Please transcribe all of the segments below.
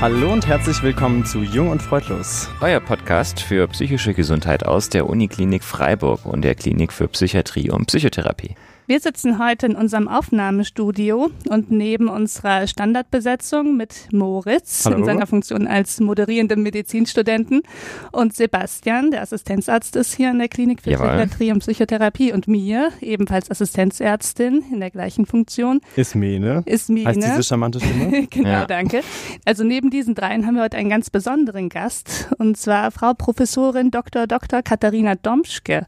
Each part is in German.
Hallo und herzlich willkommen zu Jung und Freudlos. Euer Podcast für psychische Gesundheit aus der Uniklinik Freiburg und der Klinik für Psychiatrie und Psychotherapie. Wir sitzen heute in unserem Aufnahmestudio und neben unserer Standardbesetzung mit Moritz Hallo. in seiner Funktion als moderierendem Medizinstudenten und Sebastian, der Assistenzarzt ist hier in der Klinik für Jawohl. Psychiatrie und Psychotherapie und mir, ebenfalls Assistenzärztin in der gleichen Funktion, Ist Mene. ist Mine. Heißt diese charmante Stimme? genau, Ja. danke. Also neben diesen dreien haben wir heute einen ganz besonderen Gast und zwar Frau Professorin Dr. Dr. Katharina Domschke,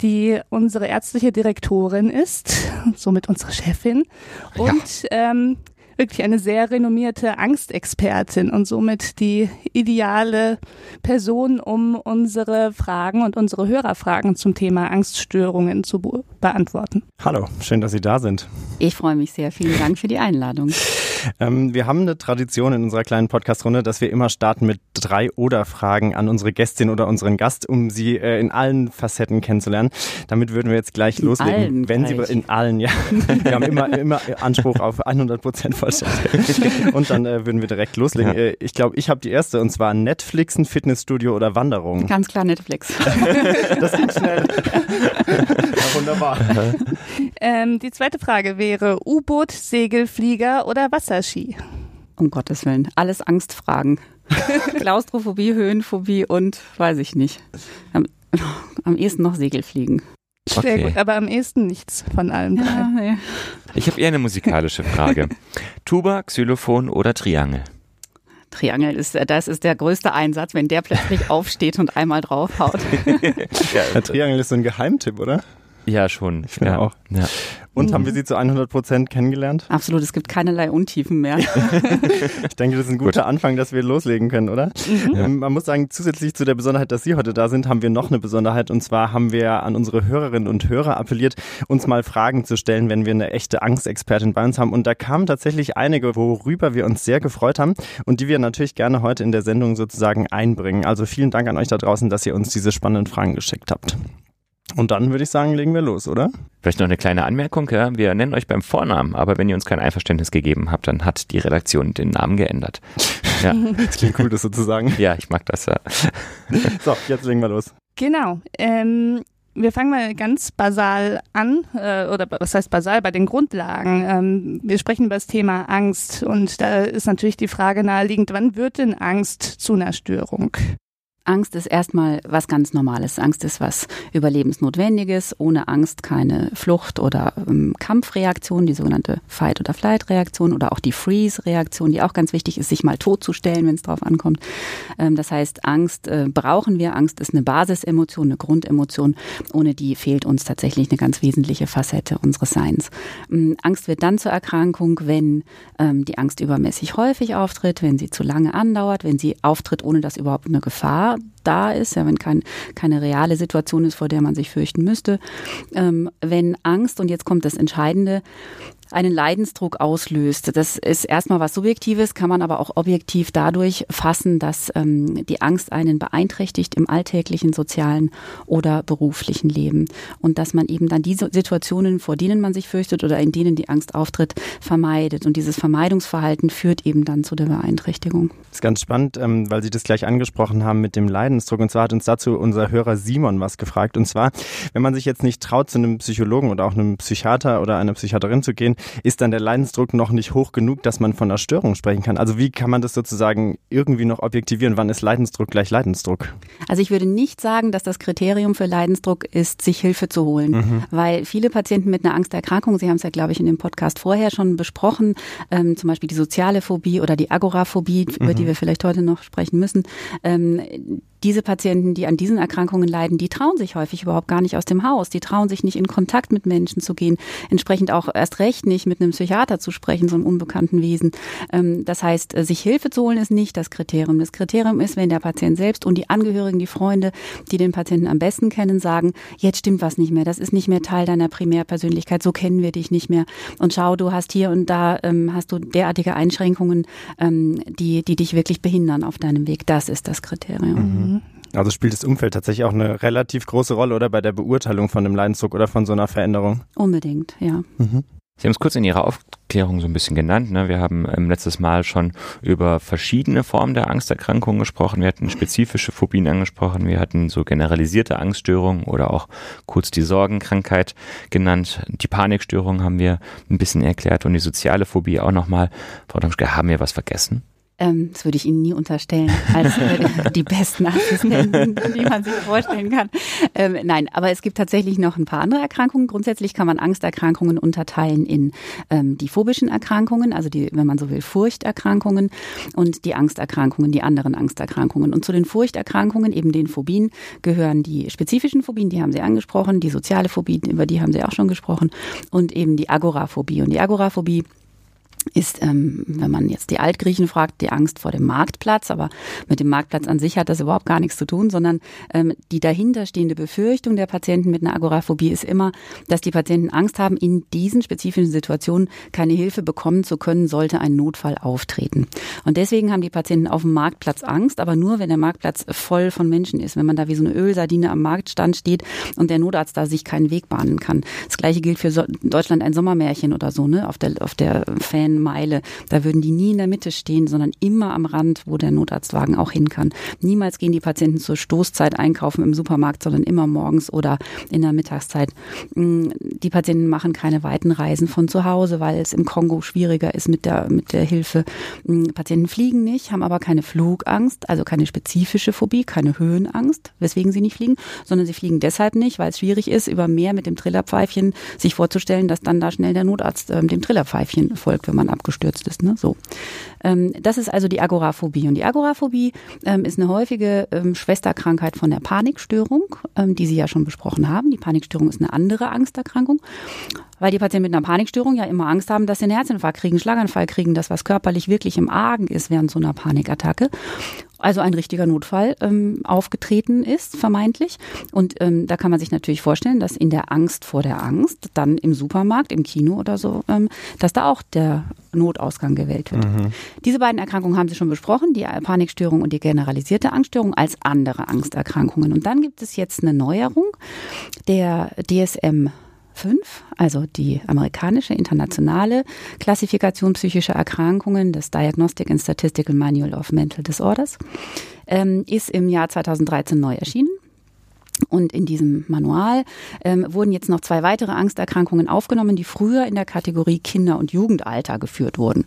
die unsere ärztliche Direktorin ist, somit unsere Chefin. Und ähm, wirklich eine sehr renommierte Angstexpertin und somit die ideale Person, um unsere Fragen und unsere Hörerfragen zum Thema Angststörungen zu be beantworten. Hallo, schön, dass Sie da sind. Ich freue mich sehr. Vielen Dank für die Einladung. Ähm, wir haben eine Tradition in unserer kleinen Podcast-Runde, dass wir immer starten mit drei Oder-Fragen an unsere Gästin oder unseren Gast, um sie äh, in allen Facetten kennenzulernen. Damit würden wir jetzt gleich In loslegen. allen Wenn Sie gleich. in allen, ja. Wir haben immer, immer Anspruch auf 100 Prozent Vollständigkeit. Und dann äh, würden wir direkt loslegen. Ja. Äh, ich glaube, ich habe die erste und zwar Netflixen, Fitnessstudio oder Wanderung. Ganz klar Netflix. Das geht schnell. ja, wunderbar. Ähm, die zweite Frage wäre U-Boot, Segelflieger oder Wasserski? Um Gottes Willen. Alles Angstfragen. Klaustrophobie, Höhenphobie und weiß ich nicht. Am, am ehesten noch Segelfliegen. Sehr Okay. gut, aber am ehesten nichts von allen drei. Ja, nee. Ich habe eher eine musikalische Frage. Tuba, Xylophon oder Triangel? Triangel ist, äh, das ist der größte Einsatz, wenn der plötzlich aufsteht und einmal draufhaut. Der Triangel ist so ein Geheimtipp, oder? Ja, schon. Ich finde ja. auch. Ja. Und haben wir sie zu 100 Prozent kennengelernt? Absolut, es gibt keinerlei Untiefen mehr. Ich denke, das ist ein guter Anfang, dass wir loslegen können, oder? Ähm, man muss sagen, zusätzlich zu der Besonderheit, dass Sie heute da sind, haben wir noch eine Besonderheit. Und zwar haben wir an unsere Hörerinnen und Hörer appelliert, uns mal Fragen zu stellen, wenn wir eine echte Angstexpertin bei uns haben. Und da kamen tatsächlich einige, worüber wir uns sehr gefreut haben und die wir natürlich gerne heute in der Sendung sozusagen einbringen. Also vielen Dank an euch da draußen, dass ihr uns diese spannenden Fragen geschickt habt. Und dann würde ich sagen, legen wir los, oder? Vielleicht noch eine kleine Anmerkung. Ja? Wir nennen euch beim Vornamen, aber wenn ihr uns kein Einverständnis gegeben habt, dann hat die Redaktion den Namen geändert. Ja, Das klingt cool, das so zu sagen. ja ich mag das. Ja. So, jetzt legen wir los. Genau. Ähm, wir fangen mal ganz basal an, äh, oder was heißt basal, bei den Grundlagen. Ähm, wir sprechen über das Thema Angst und da ist natürlich die Frage naheliegend, wann wird denn Angst zu einer Störung? Angst ist erstmal was ganz Normales. Angst ist was Überlebensnotwendiges. Ohne Angst keine Flucht- oder ähm, Kampfreaktion, die sogenannte Fight- oder Flight-Reaktion oder auch die Freeze-Reaktion, die auch ganz wichtig ist, sich mal totzustellen, wenn es drauf ankommt. Ähm, das heißt, Angst äh, brauchen wir. Angst ist eine Basisemotion, eine Grundemotion. Ohne die fehlt uns tatsächlich eine ganz wesentliche Facette unseres Seins. Ähm, Angst wird dann zur Erkrankung, wenn ähm, die Angst übermäßig häufig auftritt, wenn sie zu lange andauert, wenn sie auftritt, ohne dass überhaupt eine Gefahr da ist, ja, wenn kein, keine reale Situation ist, vor der man sich fürchten müsste. Ähm, wenn Angst, und jetzt kommt das Entscheidende, einen Leidensdruck auslöst. Das ist erstmal was Subjektives, kann man aber auch objektiv dadurch fassen, dass ähm, die Angst einen beeinträchtigt im alltäglichen, sozialen oder beruflichen Leben. Und dass man eben dann diese Situationen, vor denen man sich fürchtet oder in denen die Angst auftritt, vermeidet. Und dieses Vermeidungsverhalten führt eben dann zu der Beeinträchtigung. Das ist ganz spannend, ähm, weil Sie das gleich angesprochen haben mit dem Leidensdruck. Und zwar hat uns dazu unser Hörer Simon was gefragt. Und zwar, wenn man sich jetzt nicht traut, zu einem Psychologen oder auch einem Psychiater oder einer Psychiaterin zu gehen, ist dann der Leidensdruck noch nicht hoch genug, dass man von einer Störung sprechen kann? Also wie kann man das sozusagen irgendwie noch objektivieren? Wann ist Leidensdruck gleich Leidensdruck? Also ich würde nicht sagen, dass das Kriterium für Leidensdruck ist, sich Hilfe zu holen, weil viele Patienten mit einer Angsterkrankung, Sie haben es ja, glaube ich, in dem Podcast vorher schon besprochen, ähm, zum Beispiel die soziale Phobie oder die Agoraphobie, über die wir vielleicht heute noch sprechen müssen, ähm, diese Patienten, die an diesen Erkrankungen leiden, die trauen sich häufig überhaupt gar nicht aus dem Haus. Die trauen sich nicht in Kontakt mit Menschen zu gehen. Entsprechend auch erst recht nicht mit einem Psychiater zu sprechen, so einem unbekannten Wesen. Ähm, Das heißt, äh, sich Hilfe zu holen ist nicht das Kriterium. Das Kriterium ist, wenn der Patient selbst und die Angehörigen, die Freunde, die den Patienten am besten kennen, sagen, jetzt stimmt was nicht mehr. Das ist nicht mehr Teil deiner Primärpersönlichkeit. So kennen wir dich nicht mehr. Und schau, du hast hier und da, ähm, hast du derartige Einschränkungen, ähm, die, die dich wirklich behindern auf deinem Weg. Das ist das Kriterium. Also spielt das Umfeld tatsächlich auch eine relativ große Rolle oder bei der Beurteilung von dem Leidensdruck oder von so einer Veränderung? Unbedingt, ja. Sie haben es kurz in Ihrer Aufklärung so ein bisschen genannt. Ne? Wir haben ähm, letztes Mal schon über verschiedene Formen der Angsterkrankungen gesprochen. Wir hatten spezifische Phobien angesprochen. Wir hatten so generalisierte Angststörungen oder auch kurz die Sorgenkrankheit genannt. Die Panikstörung haben wir ein bisschen erklärt und die soziale Phobie auch nochmal. Frau Domschke, haben wir was vergessen? Ähm, das würde ich Ihnen nie unterstellen, als äh, die besten Assistenten, die man sich vorstellen kann. Ähm, nein, aber es gibt tatsächlich noch ein paar andere Erkrankungen. Grundsätzlich kann man Angsterkrankungen unterteilen in ähm, die phobischen Erkrankungen, also die, wenn man so will, Furchterkrankungen und die Angsterkrankungen, die anderen Angsterkrankungen. Und zu den Furchterkrankungen, eben den Phobien, gehören die spezifischen Phobien, die haben Sie angesprochen, die soziale Phobie, über die haben Sie auch schon gesprochen, und eben die Agoraphobie. Und die Agoraphobie ist, ähm, wenn man jetzt die Altgriechen fragt, die Angst vor dem Marktplatz. Aber mit dem Marktplatz an sich hat das überhaupt gar nichts zu tun, sondern ähm, die dahinterstehende Befürchtung der Patienten mit einer Agoraphobie ist immer, dass die Patienten Angst haben, in diesen spezifischen Situationen keine Hilfe bekommen zu können, sollte ein Notfall auftreten. Und deswegen haben die Patienten auf dem Marktplatz Angst, aber nur, wenn der Marktplatz voll von Menschen ist. Wenn man da wie so eine Ölsardine am Marktstand steht und der Notarzt da sich keinen Weg bahnen kann. Das gleiche gilt für so Deutschland ein Sommermärchen oder so, ne? Auf der, auf der Fan Meile. Da würden die nie in der Mitte stehen, sondern immer am Rand, wo der Notarztwagen auch hin kann. Niemals gehen die Patienten zur Stoßzeit einkaufen im Supermarkt, sondern immer morgens oder in der Mittagszeit. Mm, die Patienten machen keine weiten Reisen von zu Hause, weil es im Kongo schwieriger ist mit der, mit der Hilfe. Mm, Patienten fliegen nicht, haben aber keine Flugangst, also keine spezifische Phobie, keine Höhenangst, weswegen sie nicht fliegen, sondern sie fliegen deshalb nicht, weil es schwierig ist, über Meer mit dem Trillerpfeifchen sich vorzustellen, dass dann da schnell der Notarzt äh, dem Trillerpfeifchen folgt, wenn man man abgestürzt ist. Ne? So. Ähm, das ist also die Agoraphobie. Und die Agoraphobie ähm, ist eine häufige ähm, Schwesterkrankheit von der Panikstörung, ähm, die Sie ja schon besprochen haben. Die Panikstörung ist eine andere Angsterkrankung, weil die Patienten mit einer Panikstörung ja immer Angst haben, dass sie einen Herzinfarkt kriegen, Schlaganfall kriegen, das was körperlich wirklich im Argen ist während so einer Panikattacke also ein richtiger Notfall ähm, aufgetreten ist, vermeintlich. Und ähm, da kann man sich natürlich vorstellen, dass in der Angst vor der Angst, dann im Supermarkt, im Kino oder so, ähm, dass da auch der Notausgang gewählt wird. Mhm. Diese beiden Erkrankungen haben Sie schon besprochen, die Panikstörung und die generalisierte Angststörung als andere Angsterkrankungen. Und dann gibt es jetzt eine Neuerung der DSM 5, also die amerikanische internationale Klassifikation psychischer Erkrankungen, das Diagnostic and Statistical Manual of Mental Disorders, ähm, ist im Jahr 2013 neu erschienen. Und in diesem Manual ähm, wurden jetzt noch zwei weitere Angsterkrankungen aufgenommen, die früher in der Kategorie Kinder- und Jugendalter geführt wurden.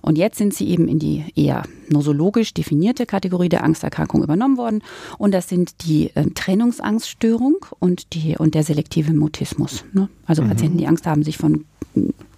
Und jetzt sind sie eben in die eher nosologisch definierte Kategorie der Angsterkrankung übernommen worden. Und das sind die äh, Trennungsangststörung und, die, und der selektive Mutismus. Ne? Also mhm. Patienten, die Angst haben, sich von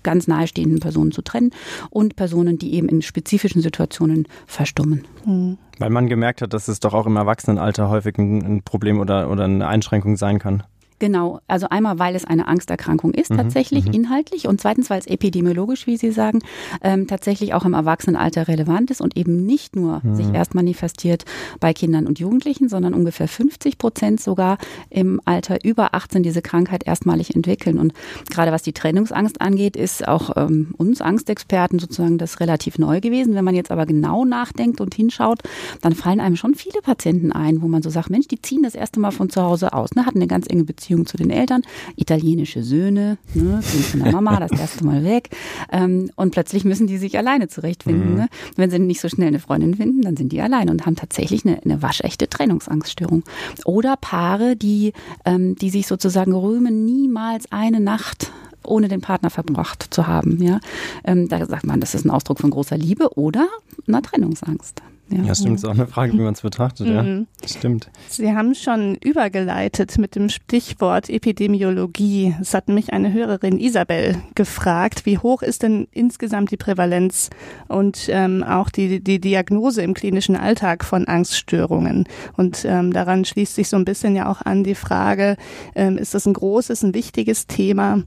ganz nahestehenden Personen zu trennen und Personen, die eben in spezifischen Situationen verstummen. Mhm. Weil man gemerkt hat, dass es doch auch im Erwachsenenalter häufig ein, ein Problem oder, oder eine Einschränkung sein kann. Genau, also einmal, weil es eine Angsterkrankung ist, mhm, tatsächlich mhm. inhaltlich und zweitens, weil es epidemiologisch, wie Sie sagen, ähm, tatsächlich auch im Erwachsenenalter relevant ist und eben nicht nur mhm. sich erst manifestiert bei Kindern und Jugendlichen, sondern ungefähr 50 Prozent sogar im Alter über 18 diese Krankheit erstmalig entwickeln. Und gerade was die Trennungsangst angeht, ist auch ähm, uns Angstexperten sozusagen das relativ neu gewesen. Wenn man jetzt aber genau nachdenkt und hinschaut, dann fallen einem schon viele Patienten ein, wo man so sagt, Mensch, die ziehen das erste Mal von zu Hause aus, ne, hatten eine ganz enge Beziehung Beziehung zu den Eltern, italienische Söhne, ne, sind von der Mama das erste Mal weg ähm, und plötzlich müssen die sich alleine zurechtfinden. Mhm. Ne? Wenn sie nicht so schnell eine Freundin finden, dann sind die alleine und haben tatsächlich eine, eine waschechte Trennungsangststörung. Oder Paare, die, ähm, die sich sozusagen rühmen, niemals eine Nacht ohne den Partner verbracht zu haben. Ja, ähm, da sagt man, das ist ein Ausdruck von großer Liebe oder einer Trennungsangst. Ja, ja stimmt. Ist auch eine Frage, wie man es betrachtet. Mhm. Ja, stimmt. Sie haben schon übergeleitet mit dem Stichwort Epidemiologie. Es hat mich eine Hörerin Isabel gefragt, wie hoch ist denn insgesamt die Prävalenz und ähm, auch die, die Diagnose im klinischen Alltag von Angststörungen? Und ähm, daran schließt sich so ein bisschen ja auch an die Frage, ähm, ist das ein großes, ein wichtiges Thema?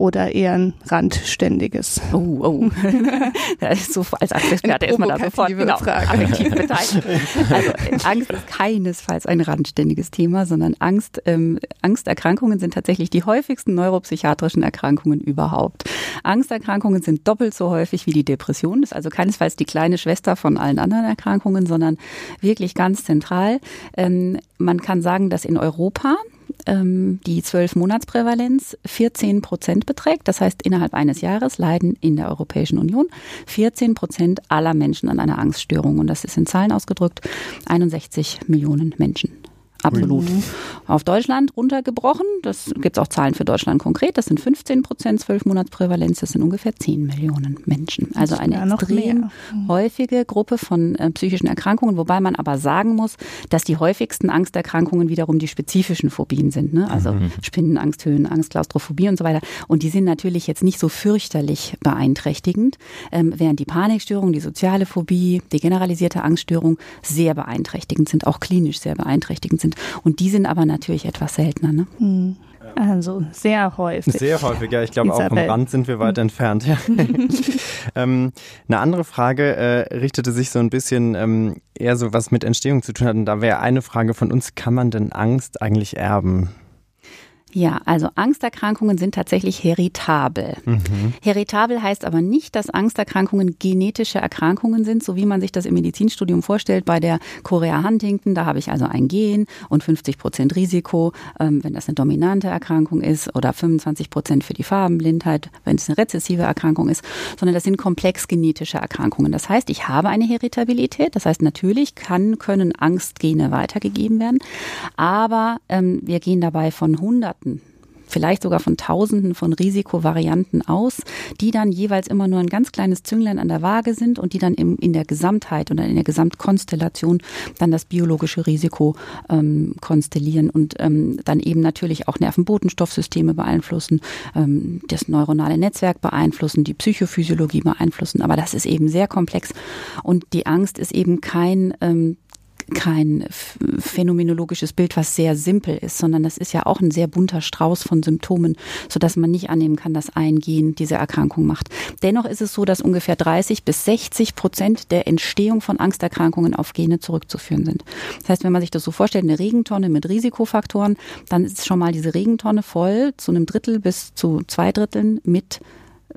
Oder eher ein randständiges? Oh, oh. so als Angstexperte ist man da sofort genau, aktiv beteiligt. Also Angst ist keinesfalls ein randständiges Thema, sondern Angst, ähm, Angsterkrankungen sind tatsächlich die häufigsten neuropsychiatrischen Erkrankungen überhaupt. Angsterkrankungen sind doppelt so häufig wie die Depression. Das ist also keinesfalls die kleine Schwester von allen anderen Erkrankungen, sondern wirklich ganz zentral. Ähm, man kann sagen, dass in Europa ähm, die 12-Monats-Prävalenz 14 Prozent beträgt. Das heißt, innerhalb eines Jahres leiden in der Europäischen Union 14 Prozent aller Menschen an einer Angststörung. Und das ist in Zahlen ausgedrückt 61 Millionen Menschen. Absolut. Mhm. Auf Deutschland runtergebrochen, das gibt es auch Zahlen für Deutschland konkret, das sind 15 Prozent, 12 Monatsprävalenz, das sind ungefähr 10 Millionen Menschen. Also eine ja, extrem mhm. häufige Gruppe von äh, psychischen Erkrankungen, wobei man aber sagen muss, dass die häufigsten Angsterkrankungen wiederum die spezifischen Phobien sind. Ne? Also mhm. Spinnenangst, Höhenangst, Klaustrophobie und so weiter. Und die sind natürlich jetzt nicht so fürchterlich beeinträchtigend, ähm, während die Panikstörung, die soziale Phobie, die generalisierte Angststörung sehr beeinträchtigend sind, auch klinisch sehr beeinträchtigend sind sind. Und die sind aber natürlich etwas seltener. Ne? Hm. Also sehr häufig. Sehr häufig, ja. Ich glaube, auch am Rand sind wir weit hm. entfernt. Ja. ähm, eine andere Frage äh, richtete sich so ein bisschen ähm, eher so was mit Entstehung zu tun hat. Und da wäre eine Frage von uns, kann man denn Angst eigentlich erben? Ja, also Angsterkrankungen sind tatsächlich heritabel. Mhm. Heritabel heißt aber nicht, dass Angsterkrankungen genetische Erkrankungen sind, so wie man sich das im Medizinstudium vorstellt. Bei der Chorea Huntington, da habe ich also ein Gen und 50 Prozent Risiko, ähm, wenn das eine dominante Erkrankung ist, oder 25 Prozent für die Farbenblindheit, wenn es eine rezessive Erkrankung ist, sondern das sind komplex genetische Erkrankungen. Das heißt, ich habe eine Heritabilität. Das heißt, natürlich kann, können Angstgene weitergegeben werden, aber ähm, wir gehen dabei von 100 Hunderten vielleicht sogar von Tausenden von Risikovarianten aus, die dann jeweils immer nur ein ganz kleines Zünglein an der Waage sind und die dann im, in der Gesamtheit oder in der Gesamtkonstellation dann das biologische Risiko ähm, konstellieren und ähm, dann eben natürlich auch Nervenbotenstoffsysteme beeinflussen, ähm, das neuronale Netzwerk beeinflussen, die Psychophysiologie beeinflussen. Aber das ist eben sehr komplex und die Angst ist eben kein ähm, kein phänomenologisches Bild, was sehr simpel ist, sondern das ist ja auch ein sehr bunter Strauß von Symptomen, sodass man nicht annehmen kann, dass ein Gen diese Erkrankung macht. Dennoch ist es so, dass ungefähr 30 bis 60 Prozent der Entstehung von Angsterkrankungen auf Gene zurückzuführen sind. Das heißt, wenn man sich das so vorstellt, eine Regentonne mit Risikofaktoren, dann ist schon mal diese Regentonne voll zu einem Drittel bis zu zwei Dritteln mit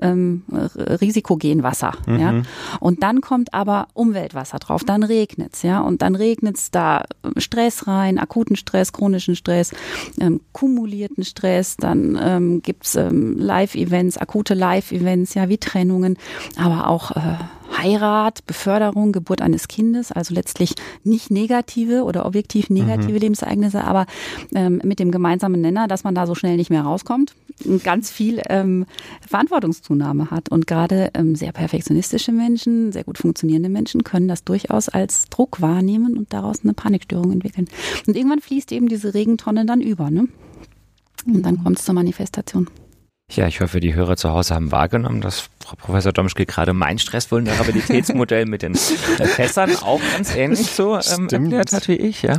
ähm, Risikogenwasser. Mhm. Ja? Und dann kommt aber Umweltwasser drauf, dann regnet's, ja, und dann regnet's da Stress rein, akuten Stress, chronischen Stress, ähm, kumulierten Stress, dann ähm, gibt's ähm, Live-Events, akute Live-Events, ja, wie Trennungen, aber auch äh, Heirat, Beförderung, Geburt eines Kindes, also letztlich nicht negative oder objektiv negative mhm. Lebensereignisse, aber ähm, mit dem gemeinsamen Nenner, dass man da so schnell nicht mehr rauskommt ganz viel ähm, Verantwortungszunahme hat. Und gerade ähm, sehr perfektionistische Menschen, sehr gut funktionierende Menschen können das durchaus als Druck wahrnehmen und daraus eine Panikstörung entwickeln. Und irgendwann fließt eben diese Regentonne dann über, ne? Und dann mhm. kommt es zur Manifestation. Ja, ich hoffe, die Hörer zu Hause haben wahrgenommen, dass Frau Professor Domschke gerade mein Stressvulnerabilitätsmodell mit den Fässern auch ganz ähnlich so ähm, erklärt hat wie ich. Ja.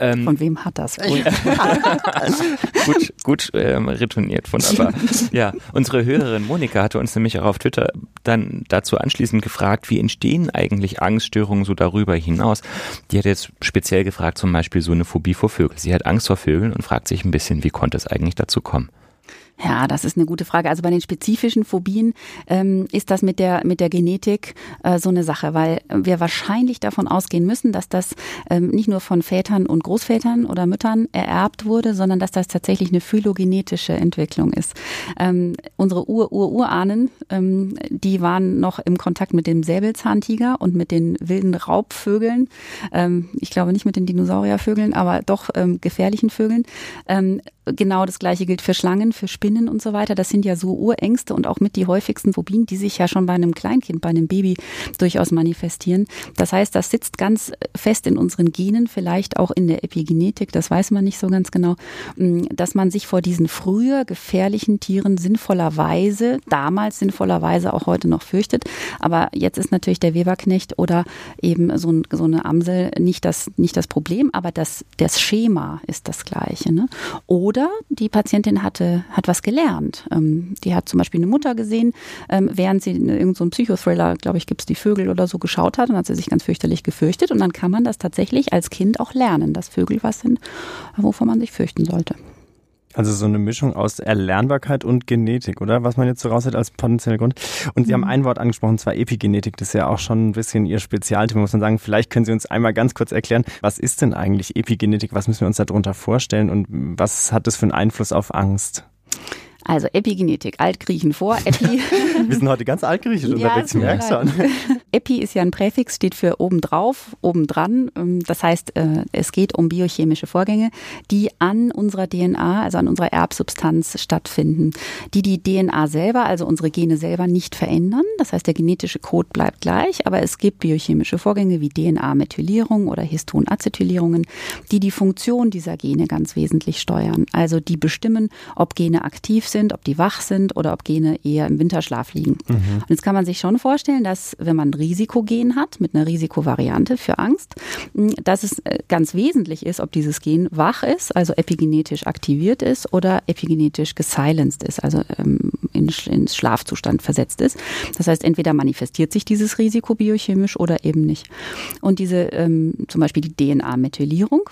Ähm, von wem hat das? Gut, gut, gut ähm, retourniert, wunderbar. Ja, unsere Hörerin Monika hatte uns nämlich auch auf Twitter dann dazu anschließend gefragt, wie entstehen eigentlich Angststörungen so darüber hinaus? Die hat jetzt speziell gefragt, zum Beispiel so eine Phobie vor Vögeln. Sie hat Angst vor Vögeln und fragt sich ein bisschen, wie konnte es eigentlich dazu kommen? Ja, das ist eine gute Frage. Also bei den spezifischen Phobien ähm, ist das mit der mit der Genetik äh, so eine Sache, weil wir wahrscheinlich davon ausgehen müssen, dass das ähm, nicht nur von Vätern und Großvätern oder Müttern ererbt wurde, sondern dass das tatsächlich eine phylogenetische Entwicklung ist. Ähm, unsere Ur-Ur-Urahnen, ähm, die waren noch im Kontakt mit dem Säbelzahntiger und mit den wilden Raubvögeln. Ähm, ich glaube nicht mit den Dinosauriervögeln, aber doch ähm, gefährlichen Vögeln. Ähm, genau das gleiche gilt für Schlangen, für Spinnen Spinnen und so weiter, das sind ja so Urängste und auch mit die häufigsten Phobien, die sich ja schon bei einem Kleinkind, bei einem Baby durchaus manifestieren. Das heißt, das sitzt ganz fest in unseren Genen, vielleicht auch in der Epigenetik, das weiß man nicht so ganz genau, mm, dass man sich vor diesen früher gefährlichen Tieren sinnvollerweise, damals sinnvollerweise auch heute noch fürchtet. Aber jetzt ist natürlich der Weberknecht oder eben so, ein, so eine Amsel nicht das, nicht das Problem, aber das, das Schema ist das gleiche. Ne? Oder die Patientin hatte, hat was gelernt. Ähm, die hat zum Beispiel eine Mutter gesehen, ähm, während sie irgendeinen so Psychothriller, glaube ich, gibt es die Vögel oder so geschaut hat und hat sie sich ganz fürchterlich gefürchtet. Und dann kann man das tatsächlich als Kind auch lernen, dass Vögel was sind, wovon man sich fürchten sollte. Also so eine Mischung aus Erlernbarkeit und Genetik, oder? Was man jetzt so raushält als potenziellen Grund. Und Sie mhm. haben ein Wort angesprochen, zwar Epigenetik. Das ist ja auch schon ein bisschen Ihr Spezialthema, muss man sagen. Vielleicht können Sie uns einmal ganz kurz erklären, was ist denn eigentlich Epigenetik? Was müssen wir uns darunter vorstellen und was hat das für einen Einfluss auf Angst? Also Epigenetik, Altgriechen vor, Epi. Wir sind heute ganz altgriechisch unterwegs, ja, merkst schon. Epi ist ja ein Präfix, steht für obendrauf, obendran. Ähm, das heißt, äh, es geht um biochemische Vorgänge, die an unserer DNA, also an unserer Erbsubstanz stattfinden, die die DNA selber, also unsere Gene selber nicht verändern. Das heißt, der genetische Code bleibt gleich, aber es gibt biochemische Vorgänge wie DNA-Methylierung oder Histonacetylierungen, die die Funktion dieser Gene ganz wesentlich steuern. Also die bestimmen, ob Gene aktiv sind, ob die wach sind oder ob Gene eher im Winterschlaf liegen. Mhm. Und jetzt kann man sich schon vorstellen, dass wenn man ein Risikogen hat mit einer Risikovariante für Angst, dass es äh, ganz wesentlich ist, ob dieses Gen wach ist, also epigenetisch aktiviert ist oder epigenetisch gesilenced ist, also ähm, in, ins Schlafzustand versetzt ist. Das heißt, entweder manifestiert sich dieses Risiko biochemisch oder eben nicht. Und diese ähm, zum Beispiel die DNA-Methylierung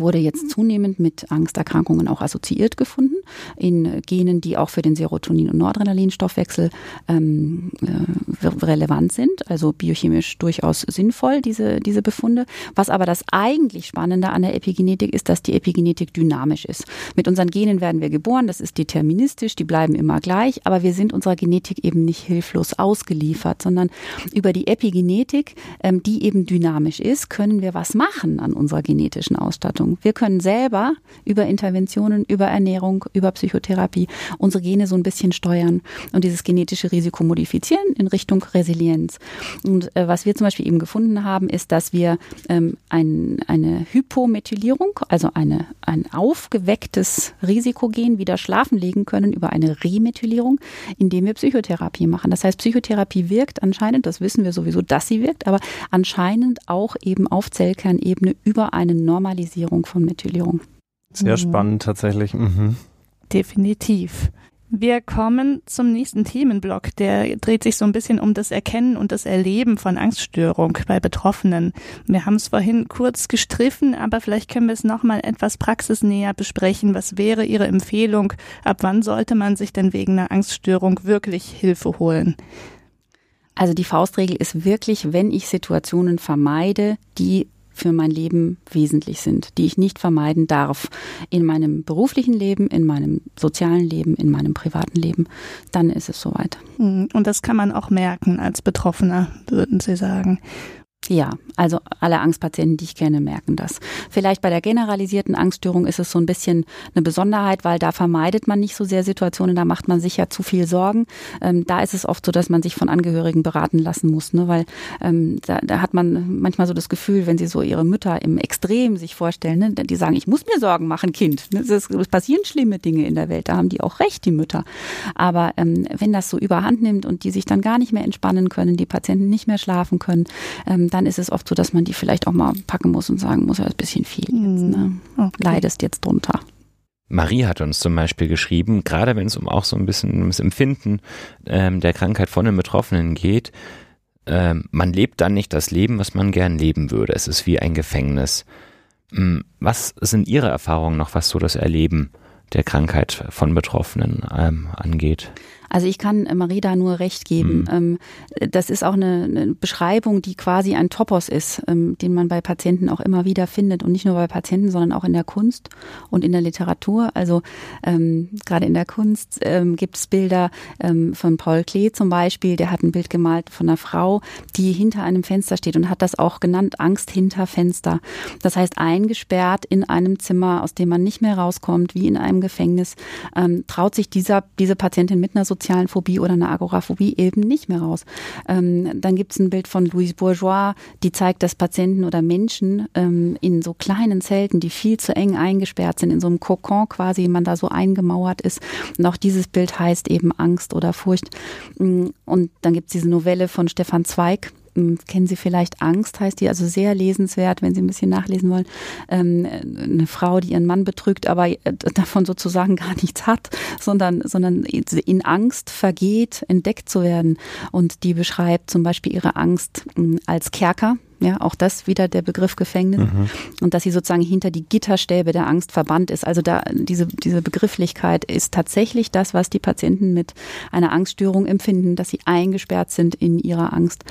wurde jetzt zunehmend mit Angsterkrankungen auch assoziiert gefunden, in Genen, die auch für den Serotonin- und Noradrenalinstoffwechsel ähm, äh, relevant sind, also biochemisch durchaus sinnvoll, diese, diese Befunde. Was aber das eigentlich Spannende an der Epigenetik ist, dass die Epigenetik dynamisch ist. Mit unseren Genen werden wir geboren, das ist deterministisch, die bleiben immer gleich, aber wir sind unserer Genetik eben nicht hilflos ausgeliefert, sondern über die Epigenetik, ähm, die eben dynamisch ist, können wir was machen an unserer genetischen Ausstattung. Verantwortung. Wir können selber über Interventionen, über Ernährung, über Psychotherapie unsere Gene so ein bisschen steuern und dieses genetische Risiko modifizieren in Richtung Resilienz. Und äh, was wir zum Beispiel eben gefunden haben, ist, dass wir ähm, ein, eine Hypomethylierung, also eine, ein aufgewecktes Risikogen wieder schlafen legen können über eine Remethylierung, indem wir Psychotherapie machen. Das heißt, Psychotherapie wirkt anscheinend, das wissen wir sowieso, dass sie wirkt, aber anscheinend auch eben auf Zellkernebene über eine Normalisierung Verhinderung von Methylierung. Sehr mhm. spannend tatsächlich. Mhm. Definitiv. Wir kommen zum nächsten Themenblock. Der dreht sich so ein bisschen um das Erkennen und das Erleben von Angststörung bei Betroffenen. Wir haben es vorhin kurz gestriffen, aber vielleicht können wir es nochmal etwas praxisnäher besprechen. Was wäre Ihre Empfehlung? Ab wann sollte man sich denn wegen einer Angststörung wirklich Hilfe holen? Also die Faustregel ist wirklich, wenn ich Situationen vermeide, die für mein Leben wesentlich sind, die ich nicht vermeiden darf in meinem beruflichen Leben, in meinem sozialen Leben, in meinem privaten Leben, dann ist es soweit. Hm, und das kann man auch merken als Betroffener, würden Sie sagen. Ja, also alle Angstpatienten, die ich kenne, merken das. Vielleicht bei der generalisierten Angststörung ist es so ein bisschen eine Besonderheit, weil da vermeidet man nicht so sehr Situationen, da macht man sich ja zu viel Sorgen. Ähm, da ist es oft so, dass man sich von Angehörigen beraten lassen muss, ne? weil ähm, da, da hat man manchmal so das Gefühl, wenn sie so ihre Mütter im Extrem sich vorstellen, ne? die sagen, ich muss mir Sorgen machen, Kind. Ne? Es, passieren schlimme Dinge in der Welt, da haben die auch recht, die Mütter. Aber ähm, wenn das so überhand nimmt und die sich dann gar nicht mehr entspannen können, die Patienten nicht mehr schlafen können, ähm, dann ist es oft so, dass man die vielleicht auch mal packen muss und sagen muss, ja, ist ein bisschen viel jetzt, ne? Okay. Leidest jetzt drunter. Marie hat uns zum Beispiel geschrieben, gerade wenn es um auch so ein bisschen ums Empfinden ähm, der Krankheit von den Betroffenen geht, ähm, man lebt dann nicht das Leben, was man gern leben würde. Es ist wie ein Gefängnis. Hm, was sind Ihre Erfahrungen noch, was so das Erleben der Krankheit von Betroffenen ähm, angeht? Also ich kann äh, Marie da nur recht geben. Mhm. Das ist auch eine, eine, Beschreibung, die quasi ein Topos ist, ähm, den man bei Patienten auch immer wieder findet und nicht nur bei Patienten, sondern auch in der Kunst und in der Literatur. Also ähm, gerade in der Kunst ähm, gibt es Bilder ähm, von Paul Klee zum Beispiel, der hat ein Bild gemalt von einer Frau, die hinter einem Fenster steht und hat das auch genannt Angst hinter Fenster. Das heißt eingesperrt in einem Zimmer, aus dem man nicht mehr rauskommt, wie in einem Gefängnis, ähm, traut sich dieser diese Patientin mit einer sozialen sozialen Phobie oder einer Agoraphobie eben nicht mehr raus. Ähm, dann gibt es ein Bild von Louise Bourgeois, die zeigt, dass Patienten oder Menschen ähm, in so kleinen Zelten, die viel zu eng eingesperrt sind, in so einem Kokon quasi, man da so eingemauert ist. Und auch dieses Bild heißt eben Angst oder Furcht. Mm, und dann gibt es diese Novelle von Stefan Zweig, kennen Sie vielleicht Angst, heißt die, also sehr lesenswert, wenn Sie ein bisschen nachlesen wollen. Ähm, eine Frau, die ihren Mann betrügt, aber äh, davon sozusagen gar nichts hat, sondern, sondern in Angst vergeht, entdeckt zu werden. Und die beschreibt zum Beispiel ihre Angst hm, als Kerker Ja, auch das wieder der Begriff Gefängnis. Mhm. Und dass sie sozusagen hinter die Gitterstäbe der Angst verbannt ist. Also da, diese, diese Begrifflichkeit ist tatsächlich das, was die Patienten mit einer Angststörung empfinden, dass sie eingesperrt sind in ihrer Angst.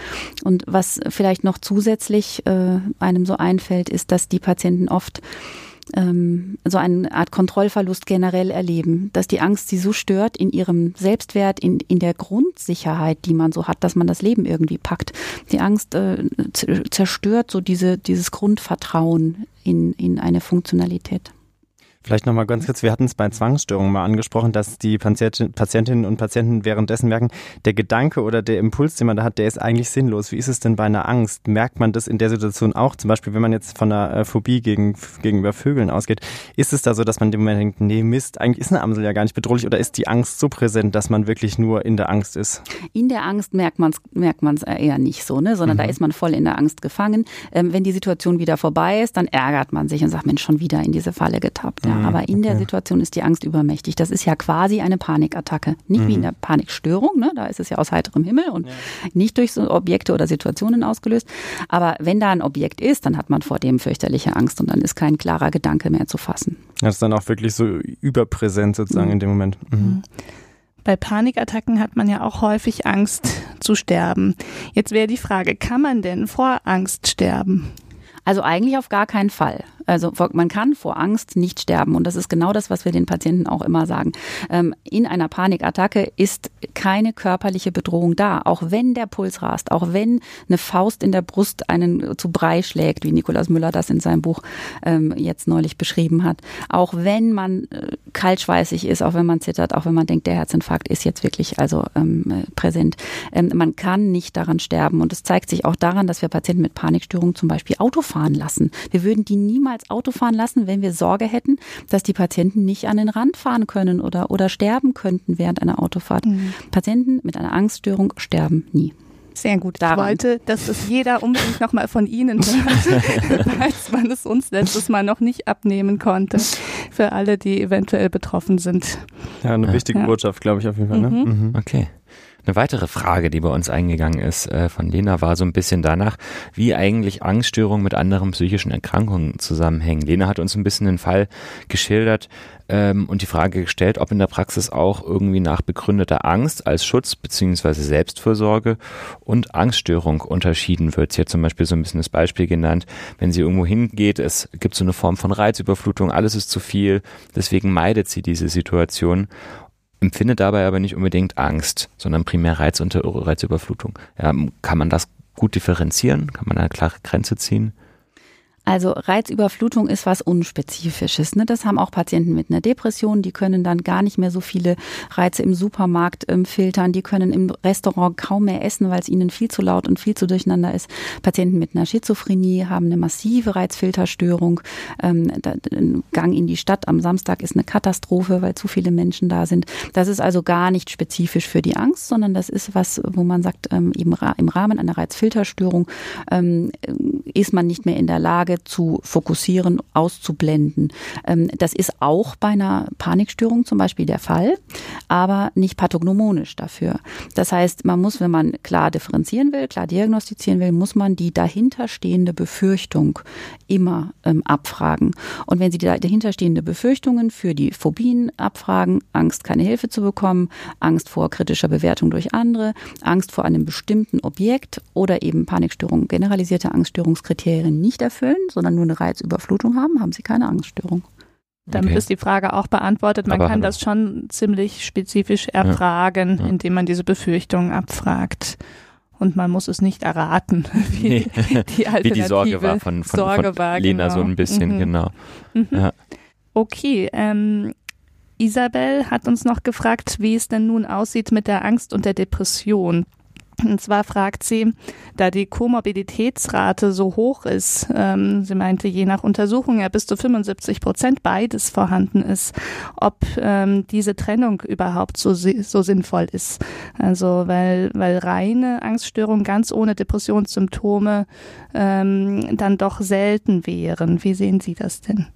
Und was vielleicht noch zusätzlich äh, einem so einfällt, ist, dass die Patienten oft ähm, so eine Art Kontrollverlust generell erleben, dass die Angst sie so stört in ihrem Selbstwert, in, in der Grundsicherheit, die man so hat, dass man das Leben irgendwie packt. Die Angst äh, zerstört so diese, dieses Grundvertrauen in, in eine Funktionalität. Vielleicht nochmal ganz kurz, wir hatten es bei Zwangsstörungen mal angesprochen, dass die Patientinnen und Patienten währenddessen merken, der Gedanke oder der Impuls, den man da hat, der ist eigentlich sinnlos. Wie ist es denn bei einer Angst? Merkt man das in der Situation auch? Zum Beispiel, wenn man jetzt von einer äh, Phobie gegen, gegenüber Vögeln ausgeht, ist es da so, dass man in dem Moment denkt, nee, Mist, eigentlich ist eine Amsel ja gar nicht bedrohlich oder ist die Angst so präsent, dass man wirklich nur in der Angst ist? In der Angst merkt man es merkt man's eher nicht so, ne? sondern mhm. da ist man voll in der Angst gefangen. Ähm, wenn die Situation wieder vorbei ist, dann ärgert man sich und sagt, Mensch, schon wieder in diese Falle getappt. Ja. Mhm, aber in okay. der Situation ist die Angst übermächtig. Das ist ja quasi eine Panikattacke. Nicht mhm. wie in der Panikstörung, ne? da ist es ja aus heiterem Himmel und ja. nicht durch so Objekte oder Situationen ausgelöst. Aber wenn da ein Objekt ist, dann hat man vor dem fürchterliche Angst und dann ist kein klarer Gedanke mehr zu fassen. Das ist dann auch wirklich so überpräsent sozusagen mhm. in dem Moment. Mhm. mhm. Bei Panikattacken hat man ja auch häufig Angst zu sterben. Jetzt wäre die Frage, kann man denn vor Angst sterben? Also eigentlich auf gar keinen Fall. Also man kann vor Angst nicht sterben und das ist genau das, was wir den Patienten auch immer sagen. Ähm, in einer Panikattacke ist keine körperliche Bedrohung da, auch wenn der Puls rast, auch wenn eine Faust in der Brust einen zu Brei schlägt, wie Nikolaus Müller das in seinem Buch ähm, jetzt neulich beschrieben hat, auch wenn man äh, kaltschweißig ist, auch wenn man zittert, auch wenn man denkt, der Herzinfarkt ist jetzt wirklich also ähm, präsent. man kann nicht daran sterben und es zeigt sich auch daran, dass wir Patienten mit Panikstörungen zum Beispiel Auto fahren lassen. Wir würden die niemals Auto fahren lassen, wenn wir Sorge hätten, dass die Patienten nicht an den Rand fahren können oder, oder sterben könnten während einer Autofahrt. Mhm. Patienten mit einer Angststörung sterben nie. Sehr gut. Daran. Ich wollte, dass das jeder unbedingt nochmal von Ihnen hört, falls man es uns letztes Mal noch nicht abnehmen konnte. Für alle, die eventuell betroffen sind. Ja, eine wichtige ja. Botschaft, glaube ich auf jeden Fall. Ne? Mhm. Mhm. Okay. Eine weitere Frage, die bei uns eingegangen ist äh, von Lena, war so ein bisschen danach, wie eigentlich Angststörungen mit anderen psychischen Erkrankungen zusammenhängen. Lena hat uns ein bisschen den Fall geschildert ähm, und die Frage gestellt, ob in der Praxis auch irgendwie nach begründeter Angst als Schutz beziehungsweise Selbstfürsorge und Angststörung unterschieden wird. Sie hat zum Beispiel so ein bisschen das Beispiel genannt, wenn sie irgendwo hingeht, es gibt so eine Form von Reizüberflutung, alles ist zu viel, deswegen meidet sie diese Situation empfindet dabei aber nicht unbedingt Angst, sondern primär Reiz und Reizüberflutung. Ja, kann man das gut differenzieren? Kann man eine klare Grenze ziehen? Also Reizüberflutung ist was Unspezifisches. Ne? Das haben auch Patienten mit einer Depression. Die können dann gar nicht mehr so viele Reize im Supermarkt ähm, filtern. Die können im Restaurant kaum mehr essen, weil es ihnen viel zu laut und viel zu durcheinander ist. Patienten mit einer Schizophrenie haben eine massive Reizfilterstörung. Ähm, ein Gang in die Stadt am Samstag ist eine Katastrophe, weil zu viele Menschen da sind. Das ist also gar nicht spezifisch für die Angst, sondern das ist was, wo man sagt, ähm, im Rahmen einer Reizfilterstörung ähm, ist man nicht mehr in der Lage, Lage zu fokussieren, auszublenden. Ähm, das ist auch bei einer Panikstörung zum Beispiel der Fall, aber nicht pathognomonisch dafür. Das heißt, man muss, wenn man klar differenzieren will, klar diagnostizieren will, muss man die dahinterstehende Befürchtung immer ähm, abfragen. Und wenn Sie die dahinterstehende Befürchtungen für die Phobien abfragen, Angst, keine Hilfe zu bekommen, Angst vor kritischer Bewertung durch andere, Angst vor einem bestimmten Objekt oder eben Panikstörung, generalisierte Angststörungskriterien nicht erfüllen, sondern nur eine Reizüberflutung haben, haben sie keine Angststörung. Damit okay. ist die Frage auch beantwortet. Man Aber kann das schon ziemlich spezifisch erfragen, ja. Ja. indem man diese Befürchtungen abfragt. Und man muss es nicht erraten, wie, nee. die, wie die Sorge war von, von, Sorge von war, Lena genau. so ein bisschen, mhm. genau. Mhm. Ja. Okay, ähm, Isabel hat uns noch gefragt, wie es denn nun aussieht mit der Angst und der Depression. Und zwar fragt sie, da die Komorbiditätsrate so hoch ist, ähm, sie meinte, je nach Untersuchung ja bis zu 75 Prozent beides vorhanden ist, ob ähm, diese Trennung überhaupt so, so sinnvoll ist. Also weil, weil reine Angststörungen ganz ohne Depressionssymptome ähm, dann doch selten wären. Wie sehen Sie das denn?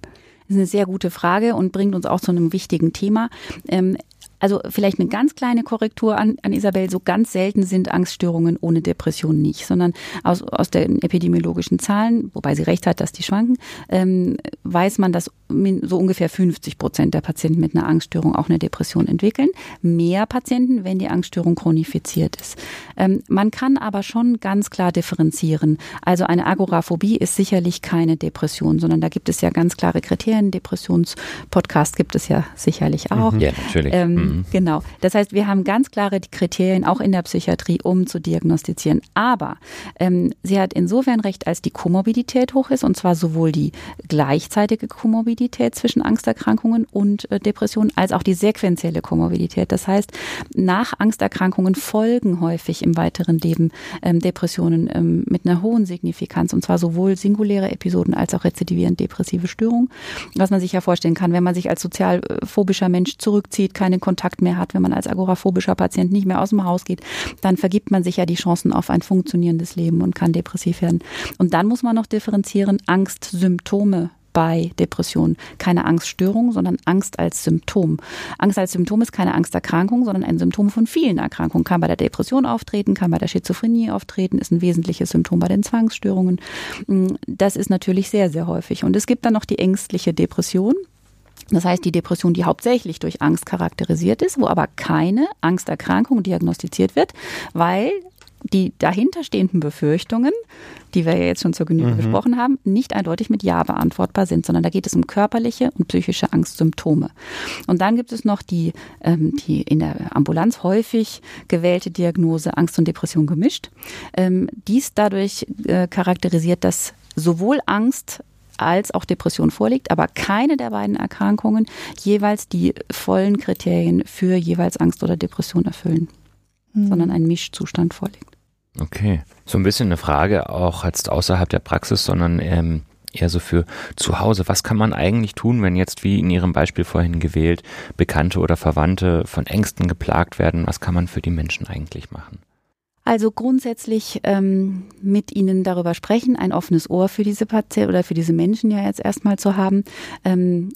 Das ist eine sehr gute Frage und bringt uns auch zu einem wichtigen Thema. Ähm, Also vielleicht eine ganz kleine Korrektur an, an Isabel. So ganz selten sind Angststörungen ohne Depression nicht, sondern aus, aus den epidemiologischen Zahlen, wobei sie recht hat, dass die schwanken, ähm, weiß man, dass so ungefähr 50 Prozent der Patienten mit einer Angststörung auch eine Depression entwickeln. Mehr Patienten, wenn die Angststörung chronifiziert ist. Ähm, man kann aber schon ganz klar differenzieren. Also eine Agoraphobie ist sicherlich keine Depression, sondern da gibt es ja ganz klare Kriterien. Depressionspodcast gibt es ja sicherlich auch. Ja, natürlich. Ähm, mhm. Genau. Das heißt, wir haben ganz klare Kriterien auch in der Psychiatrie, um zu diagnostizieren. Aber ähm, sie hat insofern recht, als die Komorbidität hoch ist, und zwar sowohl die gleichzeitige Komorbidität zwischen Angsterkrankungen und äh, Depressionen, als auch die sequenzielle Komorbidität. Das heißt, nach Angsterkrankungen folgen häufig im weiteren Leben ähm, Depressionen ähm, mit einer hohen Signifikanz, und zwar sowohl singuläre Episoden als auch rezidivierend depressive Störungen. Was man sich ja vorstellen kann, wenn man sich als sozialphobischer Mensch zurückzieht, keinen Kontakt mehr hat, wenn man als agoraphobischer Patient nicht mehr aus dem Haus geht, dann vergibt man sich ja die Chancen auf ein funktionierendes Leben und kann depressiv werden. Und dann muss man noch differenzieren, Angstsymptome bei Depressionen. Keine Angststörung, sondern Angst als Symptom. Angst als Symptom ist keine Angsterkrankung, sondern ein Symptom von vielen Erkrankungen. Kann bei der Depression auftreten, kann bei der Schizophrenie auftreten, ist ein wesentliches Symptom bei den Zwangsstörungen. Das ist natürlich sehr, sehr häufig. Und es gibt dann noch die ängstliche Depression. Das heißt, die Depression, die hauptsächlich durch Angst charakterisiert ist, wo aber keine Angsterkrankung diagnostiziert wird, weil die dahinterstehenden Befürchtungen, die wir ja jetzt schon zur Genüge mhm. besprochen haben, nicht eindeutig mit Ja beantwortbar sind, sondern da geht es um körperliche und psychische Angstsymptome. Und dann gibt es noch die, ähm, die in der Ambulanz häufig gewählte Diagnose Angst und Depression gemischt. Ähm, dies dadurch äh, charakterisiert, dass sowohl Angst als auch Depression vorliegt, aber keine der beiden Erkrankungen jeweils die vollen Kriterien für jeweils Angst oder Depression erfüllen, mhm. sondern ein Mischzustand vorliegt. Okay, so ein bisschen eine Frage auch jetzt außerhalb der Praxis, sondern ähm, eher so für zu Hause. Was kann man eigentlich tun, wenn jetzt, wie in Ihrem Beispiel vorhin gewählt, Bekannte oder Verwandte von Ängsten geplagt werden? Was kann man für die Menschen eigentlich machen? Also grundsätzlich ähm, mit ihnen darüber sprechen, ein offenes Ohr für diese Patienten oder für diese Menschen ja jetzt erstmal zu haben. Ähm,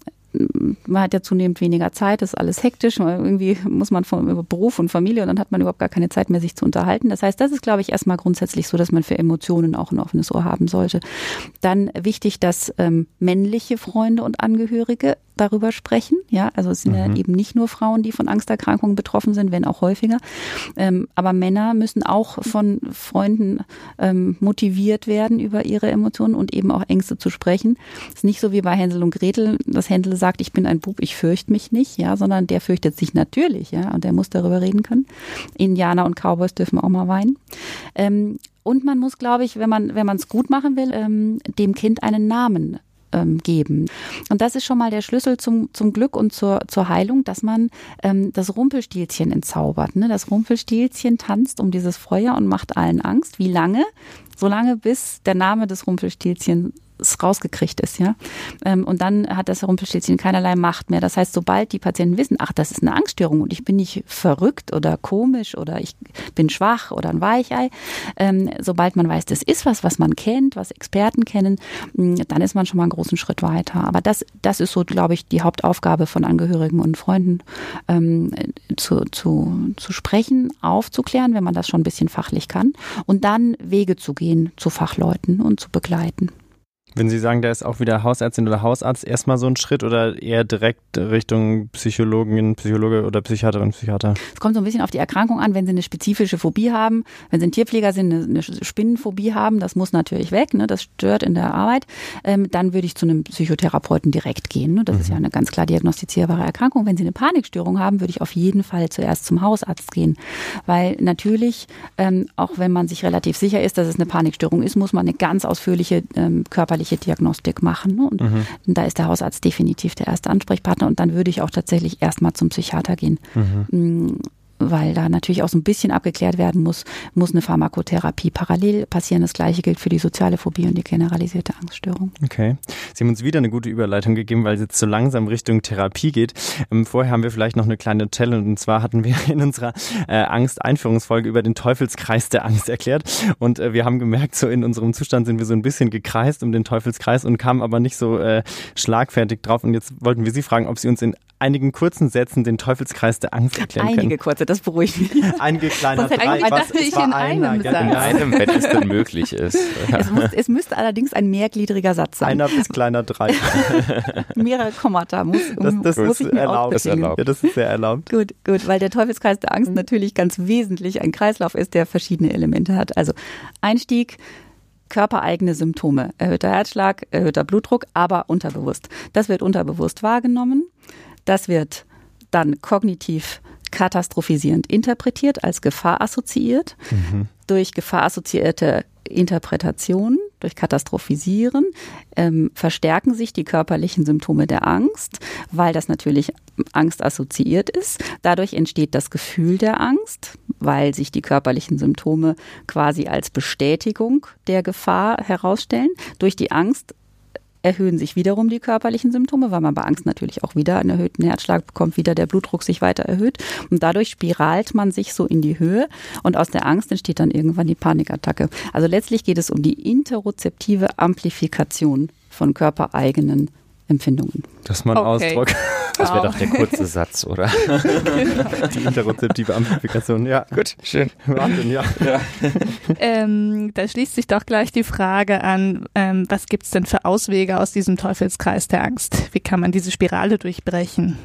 man hat ja zunehmend weniger Zeit, das ist alles hektisch, irgendwie muss man von, über Beruf und Familie und dann hat man überhaupt gar keine Zeit mehr, sich zu unterhalten. Das heißt, das ist, glaube ich, erstmal grundsätzlich so, dass man für Emotionen auch ein offenes Ohr haben sollte. Dann wichtig, dass ähm, männliche Freunde und Angehörige darüber sprechen. Ja, also es sind mhm. ja eben nicht nur Frauen, die von Angsterkrankungen betroffen sind, wenn auch häufiger. Ähm, aber Männer müssen auch von Freunden ähm, motiviert werden, über ihre Emotionen und eben auch Ängste zu sprechen. Es ist nicht so wie bei Hänsel und Gretel, dass Hänsel sagt, ich bin ein Bub, ich fürchte mich nicht, ja, sondern der fürchtet sich natürlich, ja, und der muss darüber reden können. Indianer und Cowboys dürfen auch mal weinen. Ähm, und man muss, glaube ich, wenn man wenn man es gut machen will, ähm, dem Kind einen Namen ähm, geben. Und das ist schon mal der Schlüssel zum, zum Glück und zur, zur Heilung, dass man ähm, das Rumpelstilzchen entzaubert. Ne? Das Rumpelstilzchen tanzt um dieses Feuer und macht allen Angst. Wie lange? Solange bis der Name des Rumpelstilzchen rausgekriegt ist, ja. Ähm, und dann hat das Rumpelstilzchen keinerlei Macht mehr. Das heißt, sobald die Patienten wissen, ach, das ist eine Angststörung und ich bin nicht verrückt oder komisch oder ich bin schwach oder ein Weichei, ähm, sobald man weiß, das ist was, was man kennt, was Experten kennen, mm, dann ist man schon mal einen großen Schritt weiter. Aber das, das ist so, glaube ich, die Hauptaufgabe von Angehörigen und Freunden, ähm, zu, zu, zu sprechen, aufzuklären, wenn man das schon ein bisschen fachlich kann und dann Wege zu gehen zu Fachleuten und zu begleiten. Wenn Sie sagen, da ist auch wieder Hausärztin oder Hausarzt erstmal so ein Schritt oder eher direkt Richtung Psychologin, Psychologe oder Psychiaterin, Psychiater? Es kommt so ein bisschen auf die Erkrankung an, wenn Sie eine spezifische Phobie haben, wenn Sie ein Tierpfleger sind, eine, Spinnenphobie haben, das muss natürlich weg, ne, das stört in der Arbeit, ähm, dann würde ich zu einem Psychotherapeuten direkt gehen. Ne? Das mhm. ist ja eine ganz klar diagnostizierbare Erkrankung. Wenn Sie eine Panikstörung haben, würde ich auf jeden Fall zuerst zum Hausarzt gehen, weil natürlich, ähm, auch wenn man sich relativ sicher ist, dass es eine Panikstörung ist, muss man eine ganz ausführliche ähm, körperliche körperliche Diagnostik machen. Ne? Und mhm. da ist der Hausarzt definitiv der erste Ansprechpartner und dann würde ich auch tatsächlich erstmal zum Psychiater gehen. Mhm. Weil da natürlich auch so ein bisschen abgeklärt werden muss, muss eine Pharmakotherapie parallel passieren. Das gleiche gilt für die soziale Phobie und die generalisierte Angststörung. Okay. Sie haben uns wieder eine gute Überleitung gegeben, weil es jetzt so langsam Richtung Therapie geht. Ähm, vorher haben wir vielleicht noch eine kleine Challenge und zwar hatten wir in unserer äh, Angst-Einführungsfolge über den Teufelskreis der Angst erklärt und äh, wir haben gemerkt, so in unserem Zustand sind wir so ein bisschen gekreist um den Teufelskreis und kamen aber nicht so äh, schlagfertig drauf und jetzt wollten wir Sie fragen, ob Sie uns in einigen kurzen Sätzen den Teufelskreis der Angst erklären Einige können. Einige kurze, das beruhigt mich. Einige kleiner hätte drei. ich Was- ich in einer, einem? Satz. In einem, wenn es denn möglich ist. Es, muss, es müsste allerdings ein mehrgliedriger Satz sein. Einer bis kleiner drei. Mehrere Kommata muss, Das, das muss ist ich mir erlaubt. Das erlaubt. Ja, das ist sehr erlaubt. Gut, gut, weil der Teufelskreis der Angst natürlich ganz wesentlich ein Kreislauf ist, der verschiedene Elemente hat. Also Einstieg, körpereigene Symptome, erhöhter Herzschlag, erhöhter Blutdruck, aber unterbewusst. Das wird unterbewusst wahrgenommen. Das wird dann kognitiv katastrophisierend interpretiert, als Gefahr assoziiert. Durch gefahrassoziierte Interpretation, durch Katastrophisieren ähm, verstärken sich die körperlichen Symptome der Angst, weil das natürlich Angst assoziiert ist. Dadurch entsteht das Gefühl der Angst, weil sich die körperlichen Symptome quasi als Bestätigung der Gefahr herausstellen. Durch die Angst erhöhen sich wiederum die körperlichen Symptome, weil man bei Angst natürlich auch wieder einen erhöhten Herzschlag bekommt, wieder der Blutdruck sich weiter erhöht. Und dadurch spiralt man sich so in die Höhe und aus der Angst entsteht dann irgendwann die Panikattacke. Also letztlich geht es um die interozeptive Amplifikation von körpereigenen Empfindungen. Das ist mal ein Okay. Ausdruck. Das wäre doch der kurze Satz, oder? Die interozeptive Amplifikation. Ja, Gut, schön. Wahnsinn, ja. Ähm, da schließt sich doch gleich die Frage an, ähm, was gibt's denn für Auswege aus diesem Teufelskreis der Angst? Wie kann man diese Spirale durchbrechen?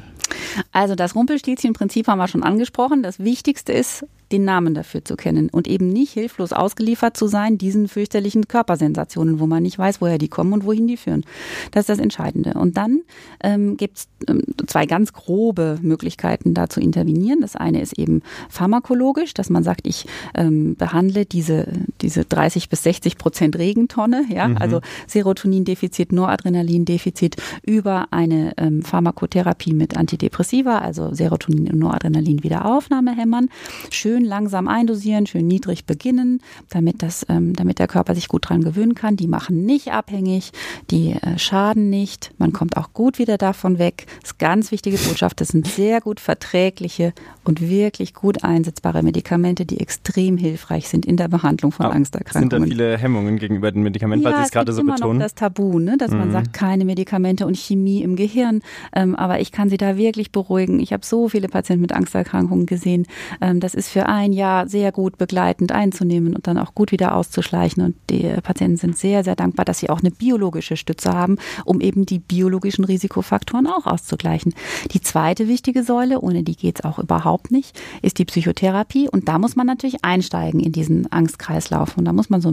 Also das Rumpelstilzchen-Prinzip haben wir schon angesprochen. Das Wichtigste ist, den Namen dafür zu kennen und eben nicht hilflos ausgeliefert zu sein diesen fürchterlichen Körpersensationen, wo man nicht weiß, woher die kommen und wohin die führen. Das ist das Entscheidende. Und dann ähm, gibt es ähm, zwei ganz grobe Möglichkeiten, da zu intervenieren. Das eine ist eben pharmakologisch, dass man sagt, ich ähm, behandle diese, diese 30 bis 60 Prozent Regentonne, ja, also Serotonindefizit, Noradrenalindefizit über eine ähm, Pharmakotherapie mit Antidepressiva, also Serotonin und Noradrenalin Wiederaufnahme hämmern. Schön langsam eindosieren, schön niedrig beginnen, damit das, ähm, damit der Körper sich gut dran gewöhnen kann. Die machen nicht abhängig, die äh, schaden nicht. Man kommt auch gut wieder davon weg. Das ist ganz wichtige Botschaft. Das sind sehr gut verträgliche und wirklich gut einsetzbare Medikamente, die extrem hilfreich sind in der Behandlung von Aber Sind da Angsterkrankungen. viele Hemmungen gegenüber den Medikamenten, weil Sie es gerade so immer betonen? noch das Tabu, ne, dass man Mhm. sagt, keine Medikamente und Chemie im Gehirn. Ähm, aber ich kann Sie da wirklich beruhigen. Ich habe so viele Patienten mit Angsterkrankungen gesehen. Ähm, das ist für ein Jahr sehr gut begleitend einzunehmen und dann auch gut wieder auszuschleichen. Und die Patienten sind sehr, sehr dankbar, dass sie auch eine biologische Stütze haben, um eben die biologischen Risikofaktoren auch auszugleichen. Die zweite wichtige Säule, ohne die geht's auch überhaupt nicht, ist die Psychotherapie. Und da muss man natürlich einsteigen in diesen Angstkreislauf. Und da muss man so